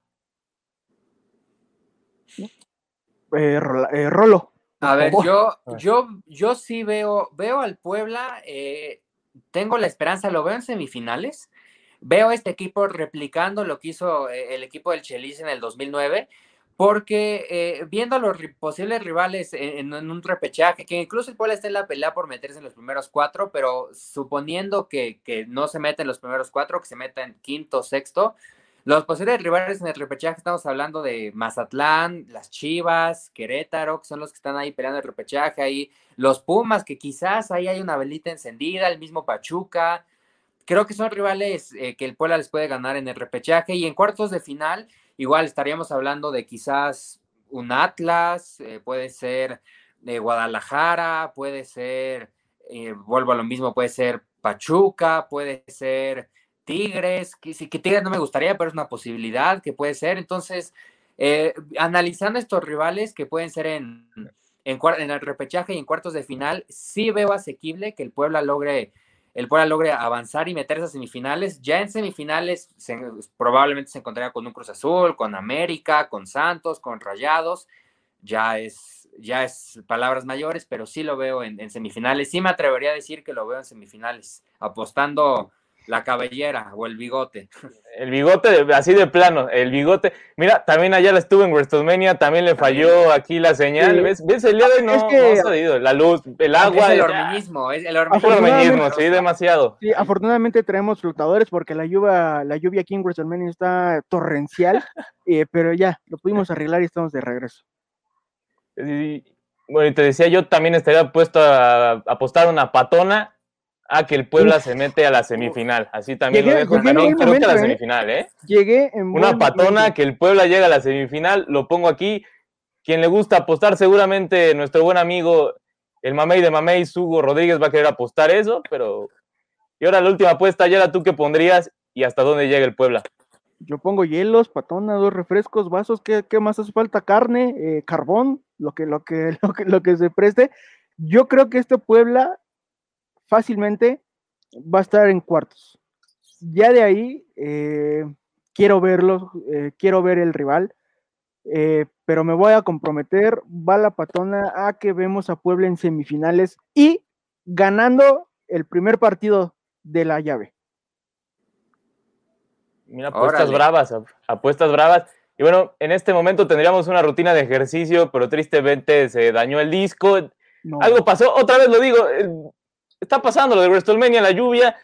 Eh, eh, Rolo. A ver, favor. yo, ver. yo, yo sí veo, veo al Puebla, eh, tengo la esperanza, lo veo en semifinales. Veo este equipo replicando lo que hizo eh, el equipo del Chelis en el 2009, porque eh, viendo a los posibles rivales en, en- en un repechaje, que incluso el Puebla está en la pelea por meterse en los primeros cuatro, pero suponiendo que, que no se meta en los primeros cuatro, que se meta en quinto, sexto, los posibles rivales en el repechaje estamos hablando de Mazatlán, las Chivas, Querétaro, que son los que están ahí peleando el repechaje, ahí los Pumas, que quizás ahí hay una velita encendida, el mismo Pachuca. Creo que son rivales eh, que el Puebla les puede ganar en el repechaje y en cuartos de final igual estaríamos hablando de quizás un Atlas, eh, puede ser de Guadalajara, puede ser, eh, vuelvo a lo mismo, puede ser Pachuca, puede ser Tigres, que, sí, que Tigres no me gustaría, pero es una posibilidad que puede ser. Entonces, eh, analizando estos rivales que pueden ser en, en, en el repechaje y en cuartos de final, sí veo asequible que el Puebla logre, el Puebla logre avanzar y meterse a semifinales. Ya en semifinales se- probablemente se encontraría con un Cruz Azul, con América, con Santos, con Rayados. Ya es, ya es palabras mayores, pero sí lo veo en, en semifinales. Sí me atrevería a decir que lo veo en semifinales, apostando la cabellera o el bigote. *laughs* El bigote, de- así de plano, el bigote. Mira, también allá la estuvo en WrestleMania, también le falló aquí la señal. Sí. ¿Ves? ¿Ves? El día de hoy no, Es que- no ha salido. La luz, el agua. es el horminismo, es el horminismo, sí, demasiado. Sí, afortunadamente traemos flotadores porque la lluvia, la lluvia aquí en WrestleMania está torrencial, *laughs* eh, pero ya, lo pudimos arreglar y estamos de regreso. Y, bueno, y te decía, yo también estaría puesto a apostar una patona a que el Puebla se mete a la semifinal. Así también Llegué- lo dejo. También creo que a la ¿eh? semifinal, ¿eh? Llegué en Una patona momento. que el Puebla llega a la semifinal, lo pongo aquí. Quien le gusta apostar, seguramente nuestro buen amigo, el Mamey de Mamey, Hugo Rodríguez, va a querer apostar eso, pero. Y ahora la última apuesta, ya tú qué pondrías y hasta dónde llega el Puebla. Yo pongo hielos, patona, dos refrescos, vasos, ¿qué, qué más hace falta? Carne, eh, carbón, lo que, lo, que, *laughs* lo, que, lo que se preste. Yo creo que este Puebla fácilmente va a estar en cuartos. Ya de ahí eh, quiero verlo, eh, quiero ver el rival, eh, pero me voy a comprometer, va la patona a que vemos a Puebla en semifinales y ganando el primer partido de la llave. Mira, apuestas Órale. bravas, ap- apuestas bravas. Y bueno, en este momento tendríamos una rutina de ejercicio, pero tristemente se dañó el disco. No. Algo pasó, otra vez lo digo, está pasando lo de WrestleMania, la lluvia,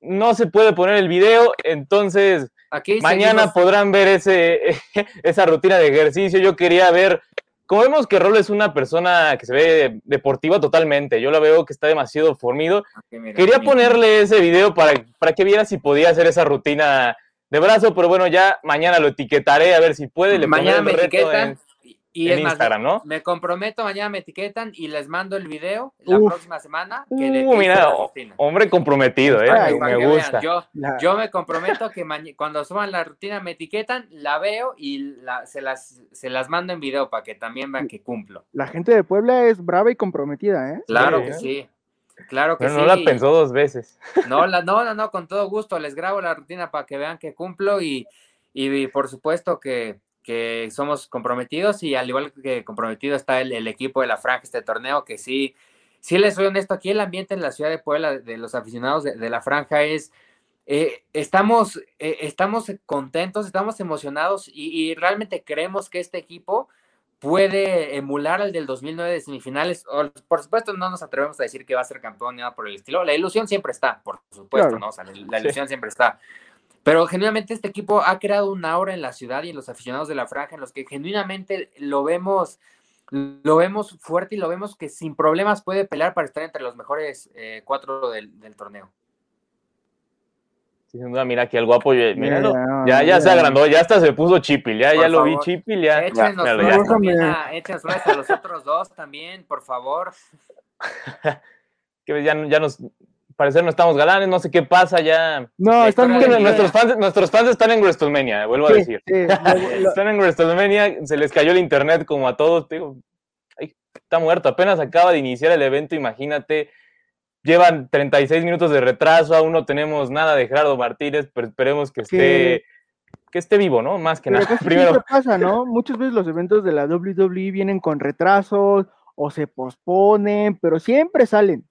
no se puede poner el video, entonces Aquí Mañana seguimos. podrán ver ese, *laughs* esa rutina de ejercicio. Yo quería ver, como vemos que Rol es una persona que se ve deportiva totalmente, yo la veo que está demasiado formido. Mira, Quería mira. ponerle ese video para, para que viera si podía hacer esa rutina de brazo, pero bueno, ya mañana lo etiquetaré a ver si puede. Le Mañana me en- y- en es más, Instagram, ¿no? Me comprometo, mañana me etiquetan y les mando el video la Uf. próxima semana. Que de Uh, mira, hombre comprometido, ¿eh? Me gusta. vean, Yo, yo me comprometo que cuando suban la rutina me etiquetan, la veo y la- se, las, se las mando en video para que también vean que cumplo. La gente de Puebla es brava y comprometida, ¿eh? Claro Sí, que ¿eh? sí. Claro que Pero sí. no la pensó dos veces. No, la, no, no, no, con todo gusto. Les grabo la rutina para que vean que cumplo y, y por supuesto que, que somos comprometidos y al igual que comprometido está el, el equipo de la franja este torneo que sí, sí les soy honesto, aquí el ambiente en la ciudad de Puebla de los aficionados de, de la franja es, eh, estamos, eh, estamos contentos, estamos emocionados y, y realmente creemos que este equipo puede emular al del 2009 de semifinales. Por supuesto, no nos atrevemos a decir que va a ser campeón ni nada por el estilo. La ilusión siempre está, por supuesto, Claro. ¿no? O sea, la, la ilusión siempre está. Pero genuinamente este equipo ha creado una aura en la ciudad y en los aficionados de la franja en los que genuinamente lo vemos, lo vemos fuerte y lo vemos que sin problemas puede pelear para estar entre los mejores eh, cuatro del, del torneo. Sí, sin duda, mira aquí el guapo, ya- míralo. Mira, Ya, ya se agrandó, ya hasta se puso chipil, ya, Por ya lo vi chipil, ya. Échenos flores ya. a los otros dos también, por favor. *laughs* Que ya, ya nos, parecer no estamos galanes, no sé qué pasa, ya. No, están muy nuestros fans, nuestros fans están en WrestleMania, vuelvo a decir. sí, *laughs* lo- lo- Están en WrestleMania, se les cayó el internet como a todos, digo, ay, está muerto, apenas acaba de iniciar el evento, imagínate, llevan 36 minutos de retraso, aún no tenemos nada de Gerardo Martínez, pero esperemos que esté, que esté vivo, ¿no? Más que Pero nada, *laughs* primero. pasa, ¿no? Muchas veces los eventos de la WWE vienen con retrasos o se posponen, pero siempre salen.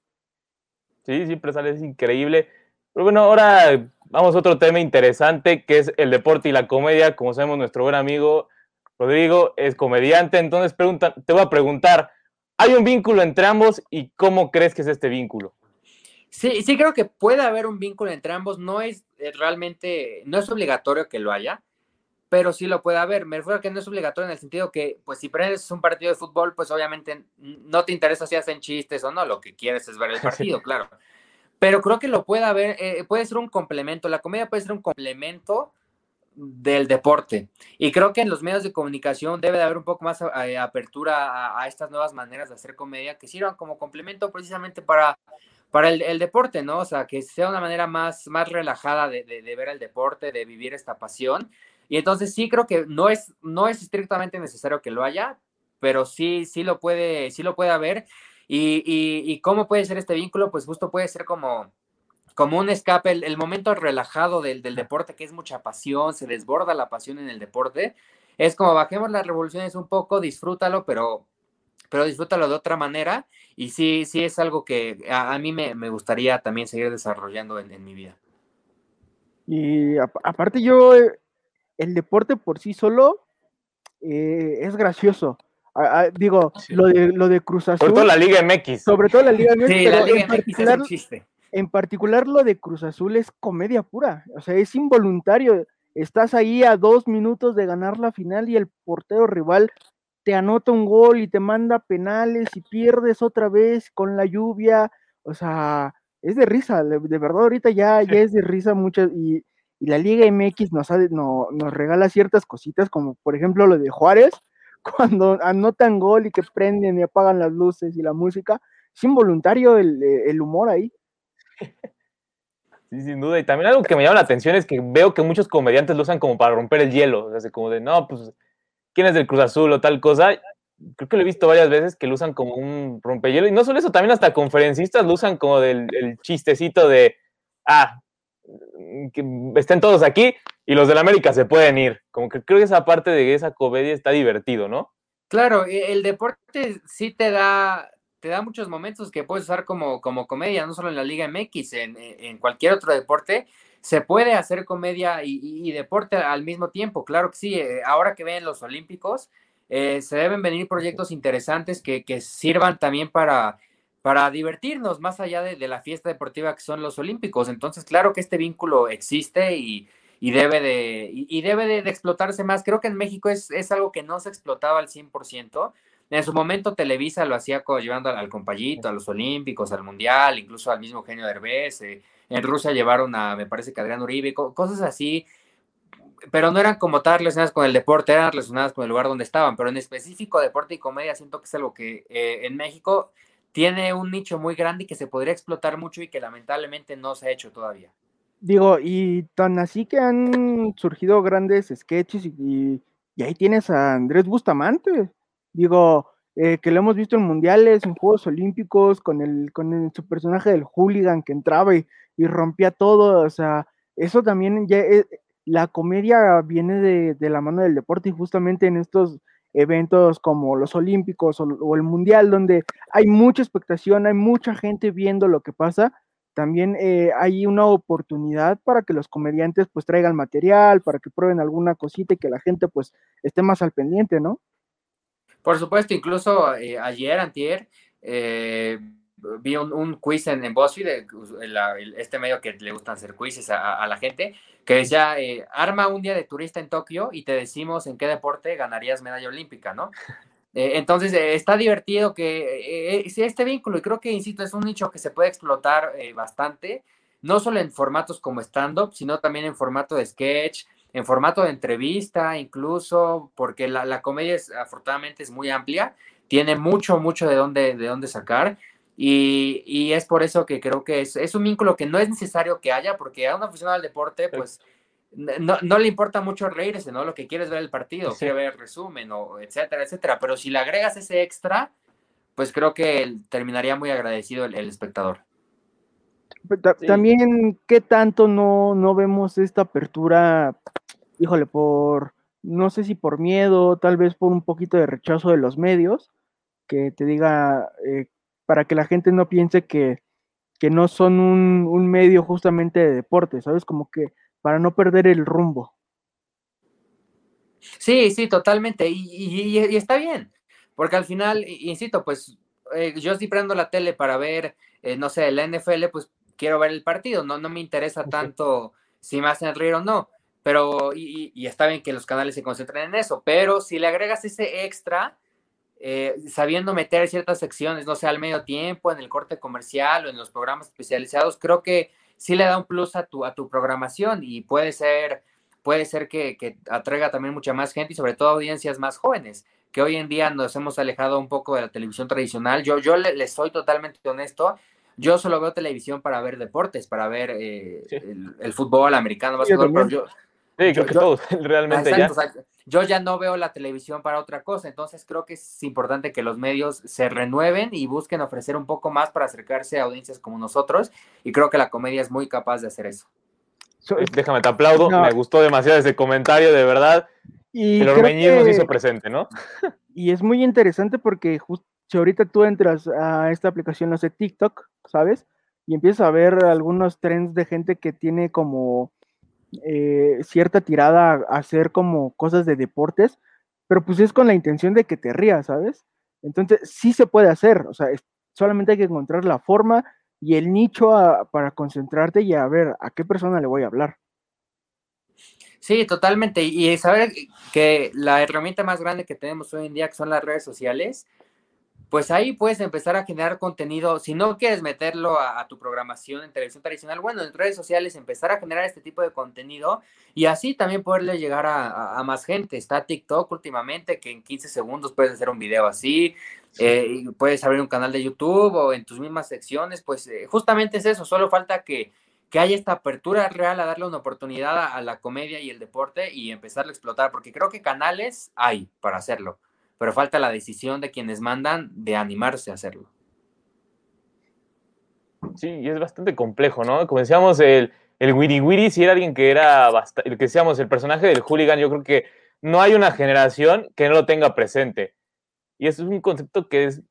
Sí, siempre sale, es increíble. Pero bueno, ahora vamos a otro tema interesante, que es el deporte y la comedia. Como sabemos, nuestro buen amigo Rodrigo es comediante, entonces te voy a preguntar, ¿hay un vínculo entre ambos y cómo crees que es este vínculo? Sí, sí creo que puede haber un vínculo entre ambos. No es eh, realmente, no es obligatorio que lo haya, pero sí lo puede haber. Me refiero a que no es obligatorio en el sentido que, pues si prendes un partido de fútbol, pues obviamente no te interesa si hacen chistes o no, lo que quieres es ver el partido, *laughs* claro. Pero creo que lo puede haber, eh, puede ser un complemento. La comedia puede ser un complemento del deporte. Y creo que en los medios de comunicación debe de haber un poco más eh, apertura a, a, estas nuevas maneras de hacer comedia que sirvan como complemento precisamente para, para el, el, deporte, ¿no? O sea, que sea una manera más, más relajada de, de, de, ver el deporte, de vivir esta pasión. Y entonces sí creo que no es, no es estrictamente necesario que lo haya, pero sí, sí lo puede, sí lo puede haber. Y, y, y cómo puede ser este vínculo, pues justo puede ser como, como un escape, el, el momento relajado del, del, deporte, que es mucha pasión, se desborda la pasión en el deporte. Es como bajemos las revoluciones un poco, disfrútalo, pero, pero disfrútalo de otra manera. Y sí, sí es algo que a, a mí me, me, gustaría también seguir desarrollando en, en mi vida. Y a, aparte yo, el deporte por sí solo eh, es gracioso. A, a, digo, sí. lo, de, lo de Cruz Azul. Sobre todo la Liga MX. Sobre todo la Liga MX. Sí, pero la Liga en MX particular, es un chiste. En particular, lo de Cruz Azul es comedia pura. O sea, es involuntario. Estás ahí a dos minutos de ganar la final y el portero rival te anota un gol y te manda penales y pierdes otra vez con la lluvia. O sea, es de risa. De, de verdad, ahorita ya, ya es de risa muchas. Y, y la Liga MX nos, regala ciertas cositas, como por ejemplo lo de Juárez *laughs* cuando anotan gol y que prenden y apagan las luces y la música, es involuntario el, humor ahí. Sí, sin duda. Y también algo que me llama la atención es que veo que muchos comediantes lo usan como para romper el hielo. O sea, como de, no, pues, ¿quién es del Cruz Azul o tal cosa? Creo que lo he visto varias veces que lo usan como un rompehielo. Y no solo eso, también hasta conferencistas lo usan como del el chistecito de, ah, que estén todos aquí y los del América se pueden ir. Como que creo que esa parte de esa comedia está divertido, ¿no? Claro, e, el deporte sí te da, te da muchos momentos que puedes usar como, como comedia, no solo en la Liga MX, en, en cualquier otro deporte. Se puede hacer comedia y, deporte al mismo tiempo, claro que sí. Eh, ahora que ven los Olímpicos, eh, se deben venir proyectos interesantes que, que sirvan también para, para divertirnos más allá de, de, la fiesta deportiva que son los Olímpicos. Entonces, claro que este vínculo existe y, y debe de, y, debe de, explotarse más. Creo que en México es, es algo que no se explotaba al 100%. En su momento Televisa lo hacía llevando al, compayito, a los Olímpicos, al Mundial, incluso al mismo Genio Derbez. Eh, en Rusia llevaron a, me parece que Adrián Uribe, cosas así, pero no eran como tal relacionadas con el deporte, eran relacionadas con el lugar donde estaban, pero en específico deporte y comedia siento que es algo que eh, en México tiene un nicho muy grande y que se podría explotar mucho y que lamentablemente no se ha hecho todavía. Digo, y tan así que han surgido grandes sketches y, ahí tienes a Andrés Bustamante. Digo, eh, que lo hemos visto en mundiales, en Juegos Olímpicos, con el, con su personaje del hooligan que entraba y, rompía todo, o sea, eso también ya, eh, la comedia viene de, la mano del deporte y justamente en estos eventos como los Olímpicos o, el Mundial, donde hay mucha expectación, hay mucha gente viendo lo que pasa, también eh, hay una oportunidad para que los comediantes pues traigan material, para que prueben alguna cosita y que la gente pues esté más al pendiente, ¿no? Por supuesto, incluso eh, ayer, antier, eh, vi un, quiz en, en BuzzFeed, este medio que le gustan hacer quizzes a, la gente, que decía, eh, arma un día de turista en Tokio y te decimos en qué deporte ganarías medalla olímpica, ¿no? entonces, está divertido que este vínculo, y creo que, insisto, es un nicho que se puede explotar bastante, no solo en formatos como stand-up, sino también en formato de sketch, en formato de entrevista, incluso, porque la, comedia es, afortunadamente es muy amplia, tiene mucho, mucho de dónde, de dónde sacar. Y, es por eso que creo que es, es, un vínculo que no es necesario que haya, porque a un aficionado al deporte, pues no, no, le importa mucho reírse, ¿no? Lo que quiere es ver el partido, quiere ver el resumen, o etcétera, etcétera. Pero si le agregas ese extra, pues creo que terminaría muy agradecido el, espectador. También, ¿qué tanto no, no vemos esta apertura híjole, por, no sé si por miedo, tal vez por un poquito de rechazo de los medios, que te diga, eh, para que la gente no piense que, que no son un, un, medio justamente de deporte, ¿sabes? Como que para no perder el rumbo. Sí, sí, totalmente. Y, y, está bien, porque al final, insisto, pues eh, yo estoy prendo la tele para ver, eh, no sé, la NFL, pues quiero ver el partido, no, no me interesa tanto si me hacen reír o no pero, y, está bien que los canales se concentren en eso, pero si le agregas ese extra, eh, sabiendo meter ciertas secciones, no sé, al medio tiempo, en el corte comercial o en los programas especializados, creo que sí le da un plus a tu, a tu programación y puede ser, puede ser que, que atraiga también mucha más gente y sobre todo audiencias más jóvenes, que hoy en día nos hemos alejado un poco de la televisión tradicional. Yo, yo le, soy totalmente honesto, yo solo veo televisión para ver deportes, para ver eh, el, fútbol americano, pero yo, Sí, creo que todos, *laughs* realmente ya. yo ya no veo la televisión para otra cosa, entonces creo que es importante que los medios se renueven y busquen ofrecer un poco más para acercarse a audiencias como nosotros, y creo que la comedia es muy capaz de hacer eso. Déjame te aplaudo, me gustó demasiado ese comentario, de verdad. Y el ormeñismo se hizo presente, ¿no? *laughs* Y es muy interesante porque justo si ahorita tú entras a esta aplicación, no sé, TikTok, ¿sabes? Y empiezas a ver algunos trends de gente que tiene como eh, cierta tirada a hacer como cosas de deportes, pero pues es con la intención de que te rías, ¿sabes? Entonces sí se puede hacer, o sea, solamente hay que encontrar la forma y el nicho para concentrarte y a ver a qué persona le voy a hablar. Sí, totalmente. Y saber que la herramienta más grande que tenemos hoy en día, son las redes sociales, pues ahí puedes empezar a generar contenido. Si no quieres meterlo a, tu programación en televisión tradicional, bueno, en redes sociales empezar a generar este tipo de contenido y así también poderle llegar a, más gente. Está TikTok últimamente, que en 15 segundos puedes hacer un video así, eh, puedes abrir un canal de YouTube o en tus mismas secciones, pues eh, justamente es eso, solo falta que, que haya esta apertura real a darle una oportunidad a, a la comedia y el deporte y empezar a explotar, porque creo que canales hay para hacerlo pero falta la decisión de quienes mandan de animarse a hacerlo. Sí, y es bastante complejo, ¿no? Como decíamos, el, el Wiri Wiri, si era alguien que era el que decíamos, el personaje del hooligan, yo creo que no hay una generación que no lo tenga presente. Y eso es un concepto que es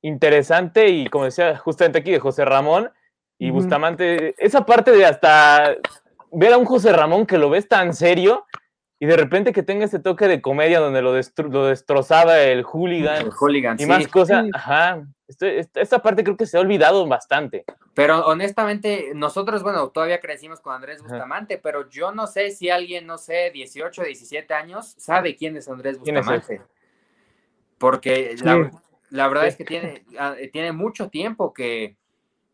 interesante y como decía justamente aquí de José Ramón y Bustamante, esa parte de hasta ver a un José Ramón que lo ves tan serio y de repente que tenga este toque de comedia donde lo, lo destrozaba el hooligan, el hooligan y más cosas. Ajá. esta parte creo que se ha olvidado bastante. Pero honestamente, nosotros, bueno, todavía crecimos con Andrés Bustamante, pero yo no sé si alguien, no sé, 18, 17 años, sabe quién es Andrés Bustamante. Porque la, verdad es que tiene, ah, tiene mucho tiempo que,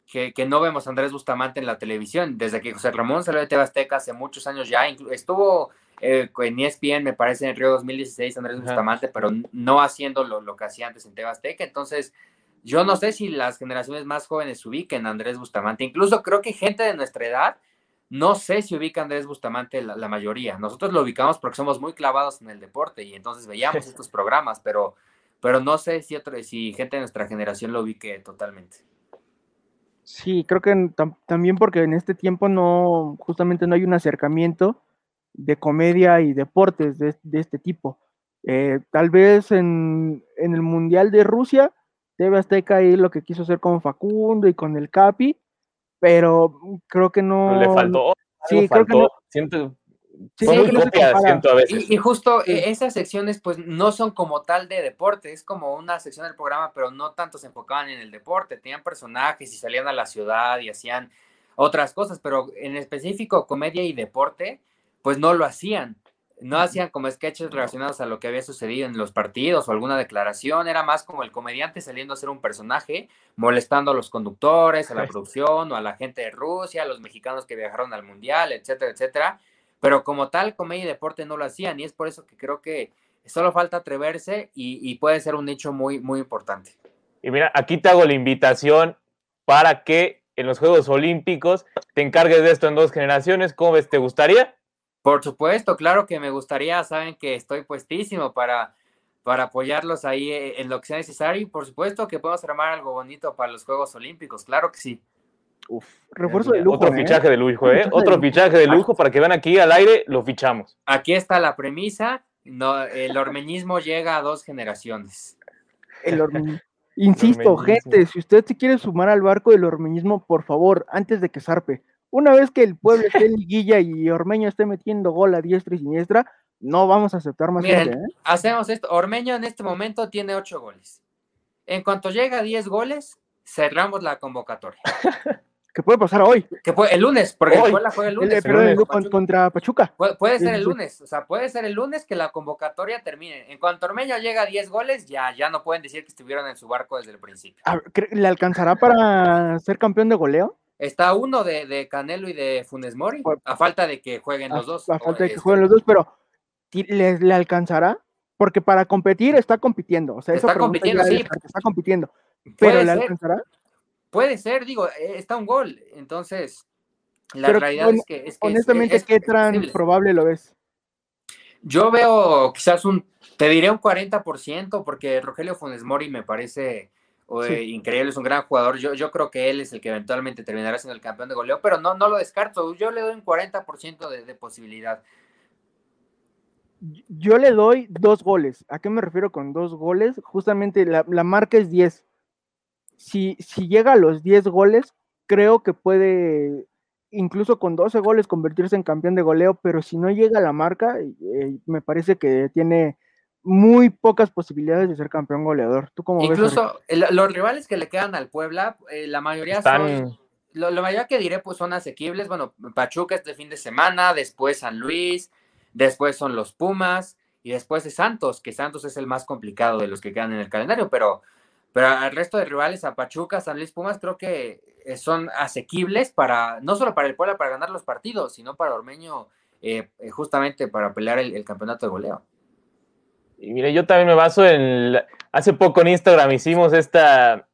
que, no vemos a Andrés Bustamante en la televisión. Desde que José Ramón salió de Tebasteca hace muchos años ya, estuvo eh, en ESPN, me parece, en el Río 2016, Andrés Bustamante, pero no haciendo lo, lo que hacía antes en Tebasteca. Entonces, yo no sé si las generaciones más jóvenes ubiquen a Andrés Bustamante. Incluso creo que gente de nuestra edad, no sé si ubica a Andrés Bustamante la, mayoría. Nosotros lo ubicamos porque somos muy clavados en el deporte y entonces veíamos *laughs* estos programas, pero, pero no sé si, otro, si gente de nuestra generación lo ubique totalmente. Sí, creo que también porque en este tiempo no, justamente no hay un acercamiento de comedia y deportes de, este tipo. Eh, tal vez en, el Mundial de Rusia, TV Azteca ahí lo que quiso hacer con Facundo y con el Capi, pero creo que no. Le faltó. Sí, creo que no, siento, Sí, Y, justo eh, esas secciones pues no son como tal de deporte, es como una sección del programa, pero no tanto se enfocaban en el deporte, tenían personajes y salían a la ciudad y hacían otras cosas, pero en específico comedia y deporte pues no lo hacían. No hacían como sketches relacionados a lo que había sucedido en los partidos o alguna declaración, era más como el comediante saliendo a ser un personaje, molestando a los conductores, a la producción o a la gente de Rusia, a los mexicanos que viajaron al mundial, etcétera, etcétera pero como tal, comedia y deporte no lo hacían y es por eso que creo que solo falta atreverse y, puede ser un nicho muy, muy importante. Y mira, aquí te hago la invitación para que en los Juegos Olímpicos te encargues de esto en dos generaciones. ¿Cómo ves? ¿Te gustaría? Por supuesto, claro que me gustaría. Saben que estoy puestísimo para, para apoyarlos ahí en lo que sea necesario y por supuesto que podemos armar algo bonito para los Juegos Olímpicos. Claro que sí. Uf, refuerzo de lujo. Otro ¿eh? fichaje de lujo, ¿eh? Otro fichaje de lujo para que vean aquí al aire, lo fichamos. Aquí está la premisa. No, el ormeñismo llega a dos generaciones. El *laughs* Insisto, gente, si usted se quiere sumar al barco del ormeñismo, por favor, antes de que zarpe. Una vez que el pueblo esté en *laughs* liguilla y Ormeño esté metiendo gol a diestra y siniestra, no vamos a aceptar más gente, ¿eh? Hacemos esto. Ormeño en este momento tiene ocho goles. En cuanto llega a diez goles, cerramos la convocatoria. *laughs* que puede pasar hoy. Que puede, el lunes, porque hoy. la juega el lunes. contra Pachuca. puede, ser el lunes, o sea, puede ser el lunes que la convocatoria termine. En cuanto Ormeño llega a 10 goles, ya, ya no pueden decir que estuvieron en su barco desde el principio. ¿Le alcanzará para ser campeón de goleo? Está uno de, Canelo y de Funes Mori, a falta de que jueguen los dos. A falta de que jueguen los dos, pero ¿le, le alcanzará? Porque para competir está compitiendo. O sea, está compitiendo, sí. Está compitiendo. ¿Pero le alcanzará? Puede ser, digo, eh, está un gol, entonces la realidad es que... honestamente, ¿qué tan probable lo ves? Yo veo quizás un, te diré un 40%, porque Rogelio Funes Mori me parece increíble, es un gran jugador. Yo, yo creo que él es el que eventualmente terminará siendo el campeón de goleo, pero no, no lo descarto. Yo le doy un 40% de, de posibilidad. Yo le doy dos goles. ¿A qué me refiero con dos goles? Justamente la, la marca es 10 si, si llega a los 10 goles, creo que puede, incluso con 12 goles, convertirse en campeón de goleo, pero si no llega a la marca, eh, me parece que tiene muy pocas posibilidades de ser campeón goleador. ¿Tú cómo Incluso los rivales que le quedan al Puebla, eh, la mayoría son, lo, mayoría que diré pues son asequibles. Bueno, Pachuca este fin de semana, después San Luis, después son los Pumas y después es Santos, que Santos es el más complicado de los que quedan en el calendario, pero pero al resto de rivales, a Pachuca, San Luis Pumas, creo que eh, son asequibles para, no solo para el Puebla para ganar los partidos, sino para Ormeño, eh, justamente para pelear el, campeonato de goleo. Y mire, yo también me baso en, hace poco en Instagram hicimos esta,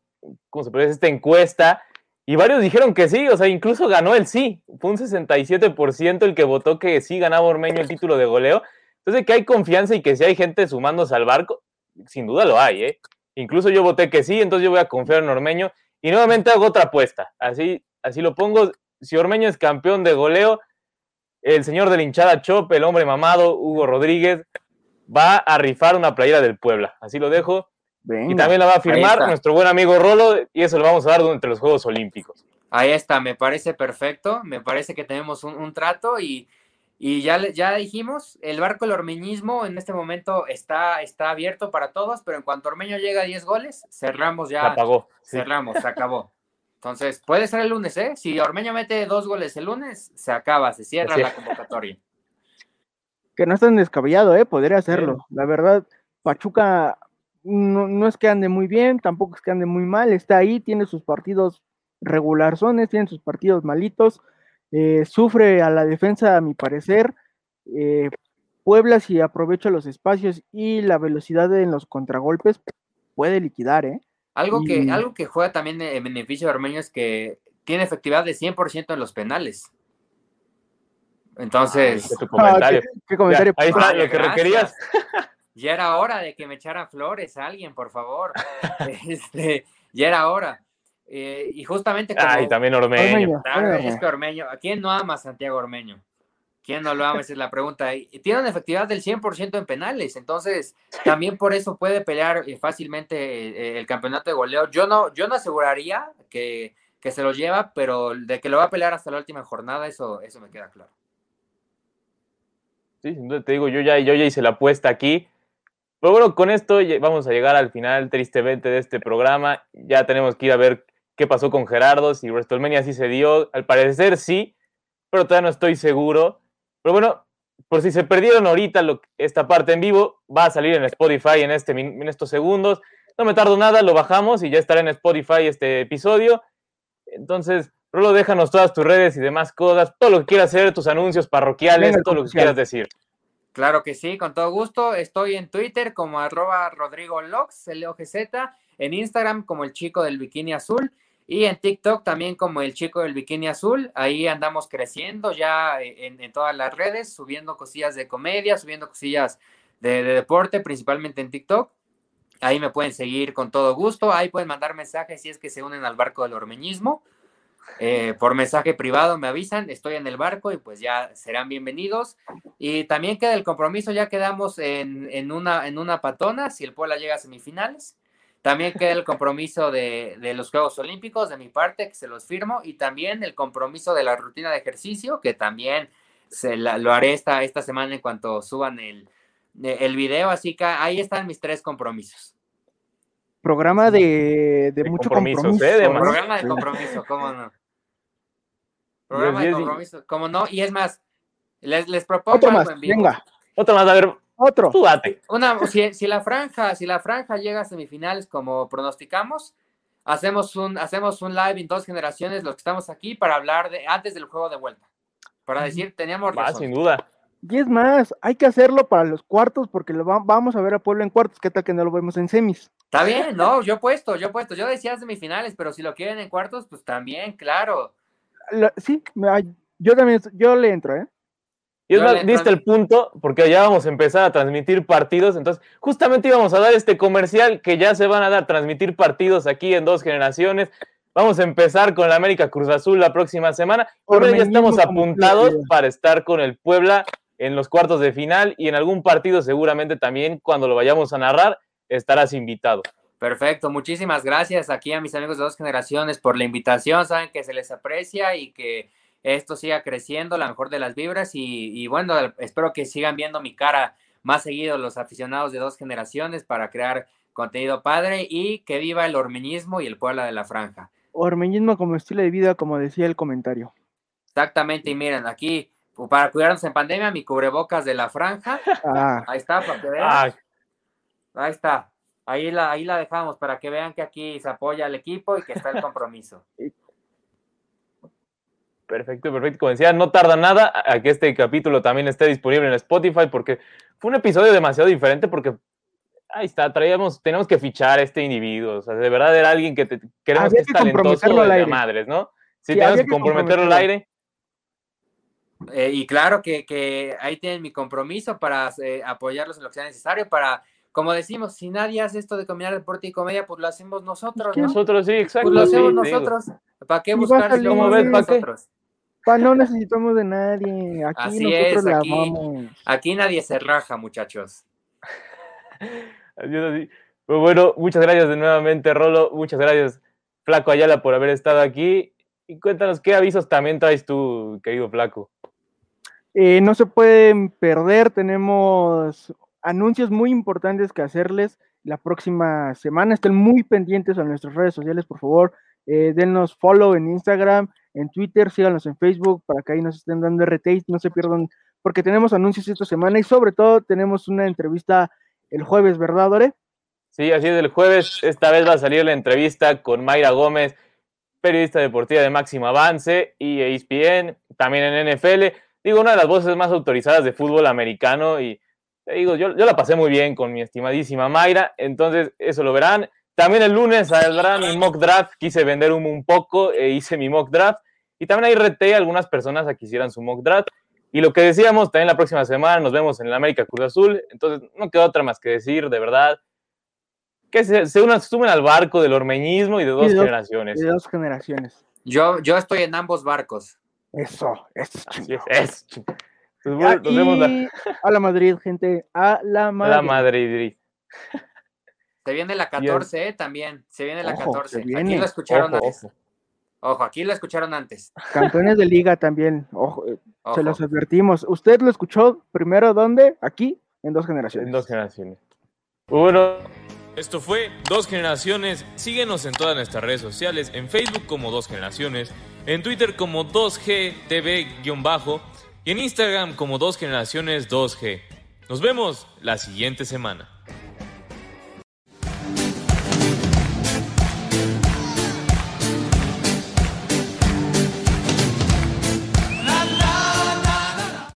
¿cómo se puede decir? Esta encuesta y varios dijeron que sí, o sea, incluso ganó el sí. Fue un 67% el que votó que sí ganaba Ormeño el título de goleo. Entonces, que hay confianza y que si hay gente sumándose al barco, sin duda lo hay, ¿eh? Incluso yo voté que sí, entonces yo voy a confiar en Ormeño. Y nuevamente hago otra apuesta. Así, así lo pongo. Si Ormeño es campeón de goleo, el señor de la hinchada Chop, el hombre mamado, Hugo Rodríguez, va a rifar una playera del Puebla. Así lo dejo. y también la va a firmar nuestro buen amigo Rolo, y eso lo vamos a dar durante los Juegos Olímpicos. Ahí está, me parece perfecto. Me parece que tenemos un trato y y ya, ya dijimos, el barco del ormeñismo en este momento está, está abierto para todos, pero en cuanto Ormeño llega a 10 goles, cerramos ya. Se apagó. Cerramos, se acabó. Entonces, puede ser el lunes, ¿eh? Si Ormeño mete dos goles el lunes, se acaba, se cierra Así la convocatoria. Que no es tan descabellado, ¿eh? Podría hacerlo. La verdad, Pachuca no, no es que ande muy bien, tampoco es que ande muy mal, está ahí, tiene sus partidos regularzones, tiene sus partidos malitos, eh, sufre a la defensa, a mi parecer. eh, Puebla, si aprovecha los espacios y la velocidad en los contragolpes, puede liquidar, ¿eh? Algo que, algo que juega también en beneficio de Ormeño es que tiene efectividad de 100% en los penales. Entonces, De tu comentario. Ah, ¿qué, qué comentario? Ya, ahí está lo que requerías. ya era hora de que me echaran flores a alguien, por favor. *laughs* Este, ya era hora. Eh, y justamente como... Ay, también Ormeño. Ormeño. Ormeño. es que Ormeño, ¿a quién no ama Santiago Ormeño? ¿Quién no lo ama? Esa es la pregunta. Y tiene una efectividad del 100% en penales, entonces también por eso puede pelear eh, fácilmente eh, el campeonato de goleo. Yo no, yo no aseguraría que, que se lo lleva, pero de que lo va a pelear hasta la última jornada, eso, eso me queda claro. Sí, sin duda te digo, yo ya, yo ya hice la apuesta aquí. Pero bueno, con esto vamos a llegar al final, tristemente, de este programa. Ya tenemos que ir a ver qué pasó con Gerardo, si WrestleMania sí se dio. Al parecer sí, pero todavía no estoy seguro. Pero bueno, por si se perdieron ahorita lo- esta parte en vivo, va a salir en Spotify en, este, en estos segundos. No me tardo nada, lo bajamos y ya estará en Spotify este episodio. Entonces, Rolo, déjanos todas tus redes y demás cosas, todo lo que quieras hacer, tus anuncios parroquiales, todo lo que quieras decir. Claro que sí, con todo gusto. Estoy en Twitter como arroba Rodrigo Lox, L-O-G-Z, en Instagram como el chico del bikini azul y en TikTok también como el chico del bikini azul. Ahí andamos creciendo ya en, en todas las redes, subiendo cosillas de comedia, subiendo cosillas de, de deporte, principalmente en TikTok. Ahí me pueden seguir con todo gusto. Ahí pueden mandar mensajes si es que se unen al barco del ormeñismo. Eh, por mensaje privado me avisan, estoy en el barco y pues ya serán bienvenidos. Y también queda el compromiso, ya quedamos en, en una, en una patona si el Puebla llega a semifinales. También queda el compromiso de, de los Juegos Olímpicos de mi parte, que se los firmo, y también el compromiso de la rutina de ejercicio, que también se lo haré esta, esta semana en cuanto suban el, el video. Así que ahí están mis tres compromisos. Programa de, de De mucho compromisos, compromiso. ¿eh? De ¿no? más. Programa de compromiso, ¿cómo no? Programa de compromiso, ¿cómo no? Y es más, les, les propongo Otro algo más, en vivo. venga, Otro más, a ver, otro. tú date. Una, si, si la franja, si la franja llega a semifinales como pronosticamos, hacemos un, hacemos un live en dos generaciones, los que estamos aquí, para hablar de antes del juego de vuelta. Para decir, teníamos Va, razón. sin duda. Y es más, hay que hacerlo para los cuartos porque lo va- vamos a ver a Puebla en cuartos. ¿Qué tal que no lo vemos en semis? Está bien, no, yo he puesto, yo he puesto. Yo decía semifinales, pero si lo quieren en cuartos, pues también, claro. La- sí, yo también, yo le entro, ¿eh? Y es Yo más, diste el punto, porque ya vamos a empezar a transmitir partidos. Entonces, justamente íbamos a dar este comercial que ya se van a dar, transmitir partidos aquí en dos generaciones. Vamos a empezar con la América Cruz Azul la próxima semana. Pero ya estamos apuntados para estar con el Puebla en los cuartos de final y en algún partido seguramente también cuando lo vayamos a narrar estarás invitado. Perfecto, muchísimas gracias aquí a mis amigos de dos generaciones por la invitación. Saben que se les aprecia y que esto siga creciendo, la mejor de las vibras. Y, y bueno, espero que sigan viendo mi cara más seguido los aficionados de dos generaciones para crear contenido padre y que viva el ormeñismo y el Puebla de la Franja. Ormeñismo como estilo de vida, como decía el comentario. Exactamente, y miren, aquí para cuidarnos en pandemia, mi cubrebocas de la franja. Ah, Ahí está, para que vean. Ah, Ahí está. Ahí la, ahí la dejamos para que vean que aquí se apoya al equipo y que está el *laughs* compromiso. Perfecto, perfecto. Como decía, no tarda nada a que este capítulo también esté disponible en Spotify porque fue un episodio demasiado diferente porque ahí está, traíamos, tenemos que fichar a este individuo. O sea, de verdad era alguien que te- queremos Había que es que talentoso de madres, ¿no? Sí, Sí, tenemos que que comprometerlo al aire. Eh, y claro que, que ahí tienen mi compromiso para eh, apoyarlos en lo que sea necesario, para, como decimos, si nadie hace esto de combinar deporte y comedia, pues lo hacemos nosotros, ¿no? Nosotros sí, exacto. Pues lo sí, hacemos nosotros. ¿Para qué buscar si nosotros? pa, no necesitamos de nadie. Aquí Así nosotros es, la aquí- amamos. Aquí nadie se raja, muchachos. *laughs* Adiós, así. Pues bueno, muchas gracias de nuevamente, Rolo. Muchas gracias, Flaco Ayala, por haber estado aquí. Y cuéntanos qué avisos también traes tú, querido Flaco. Eh, no se pueden perder, tenemos anuncios muy importantes que hacerles la próxima semana. Estén muy pendientes a nuestras redes sociales, por favor. Eh, denos follow en Instagram, en Twitter, síganos en Facebook para que ahí nos estén dando RT, no se pierdan, porque tenemos anuncios esta semana y sobre todo tenemos una entrevista el jueves, ¿verdad, Dore? Sí, así es, el jueves esta vez va a salir la entrevista con Mayra Gómez, periodista deportiva de Máximo Avance y ESPN, también en NFL. Digo, una de las voces más autorizadas de fútbol americano y digo, yo, yo la pasé muy bien con mi estimadísima Mayra, entonces eso lo verán. También el lunes saldrá mi mock draft, quise vender un, un poco, e hice mi mock draft. Y también ahí reté a algunas personas a que hicieran su mock draft. Y lo que decíamos, también la próxima semana nos vemos en el América Cruz Azul. Entonces, no queda otra más que decir, de verdad, que se, se unan, sumen al barco del ormeñismo y de dos, Y de dos- generaciones. De dos generaciones. Yo, yo estoy en ambos barcos. Eso, eso. Así es, es. Entonces, Ah, bueno, nos vemos la, y *laughs* a la Madrid, gente, a la Madrid. la Madrid. Se viene la 14, ¿eh? También. Se viene la Ojo, 14. se Aquí lo escucharon Ojo, antes. ojo. Ojo, aquí lo escucharon antes. Campeones de liga también, ojo, eh, Ojo. se los advertimos. ¿Usted lo escuchó primero dónde? Aquí, en dos generaciones. En dos generaciones. Uno. Esto fue Dos Generaciones. Síguenos en todas nuestras redes sociales, en Facebook como Dos Generaciones, en Twitter como 2GTV-bajo y en Instagram como Dos Generaciones 2G. Nos vemos la siguiente semana.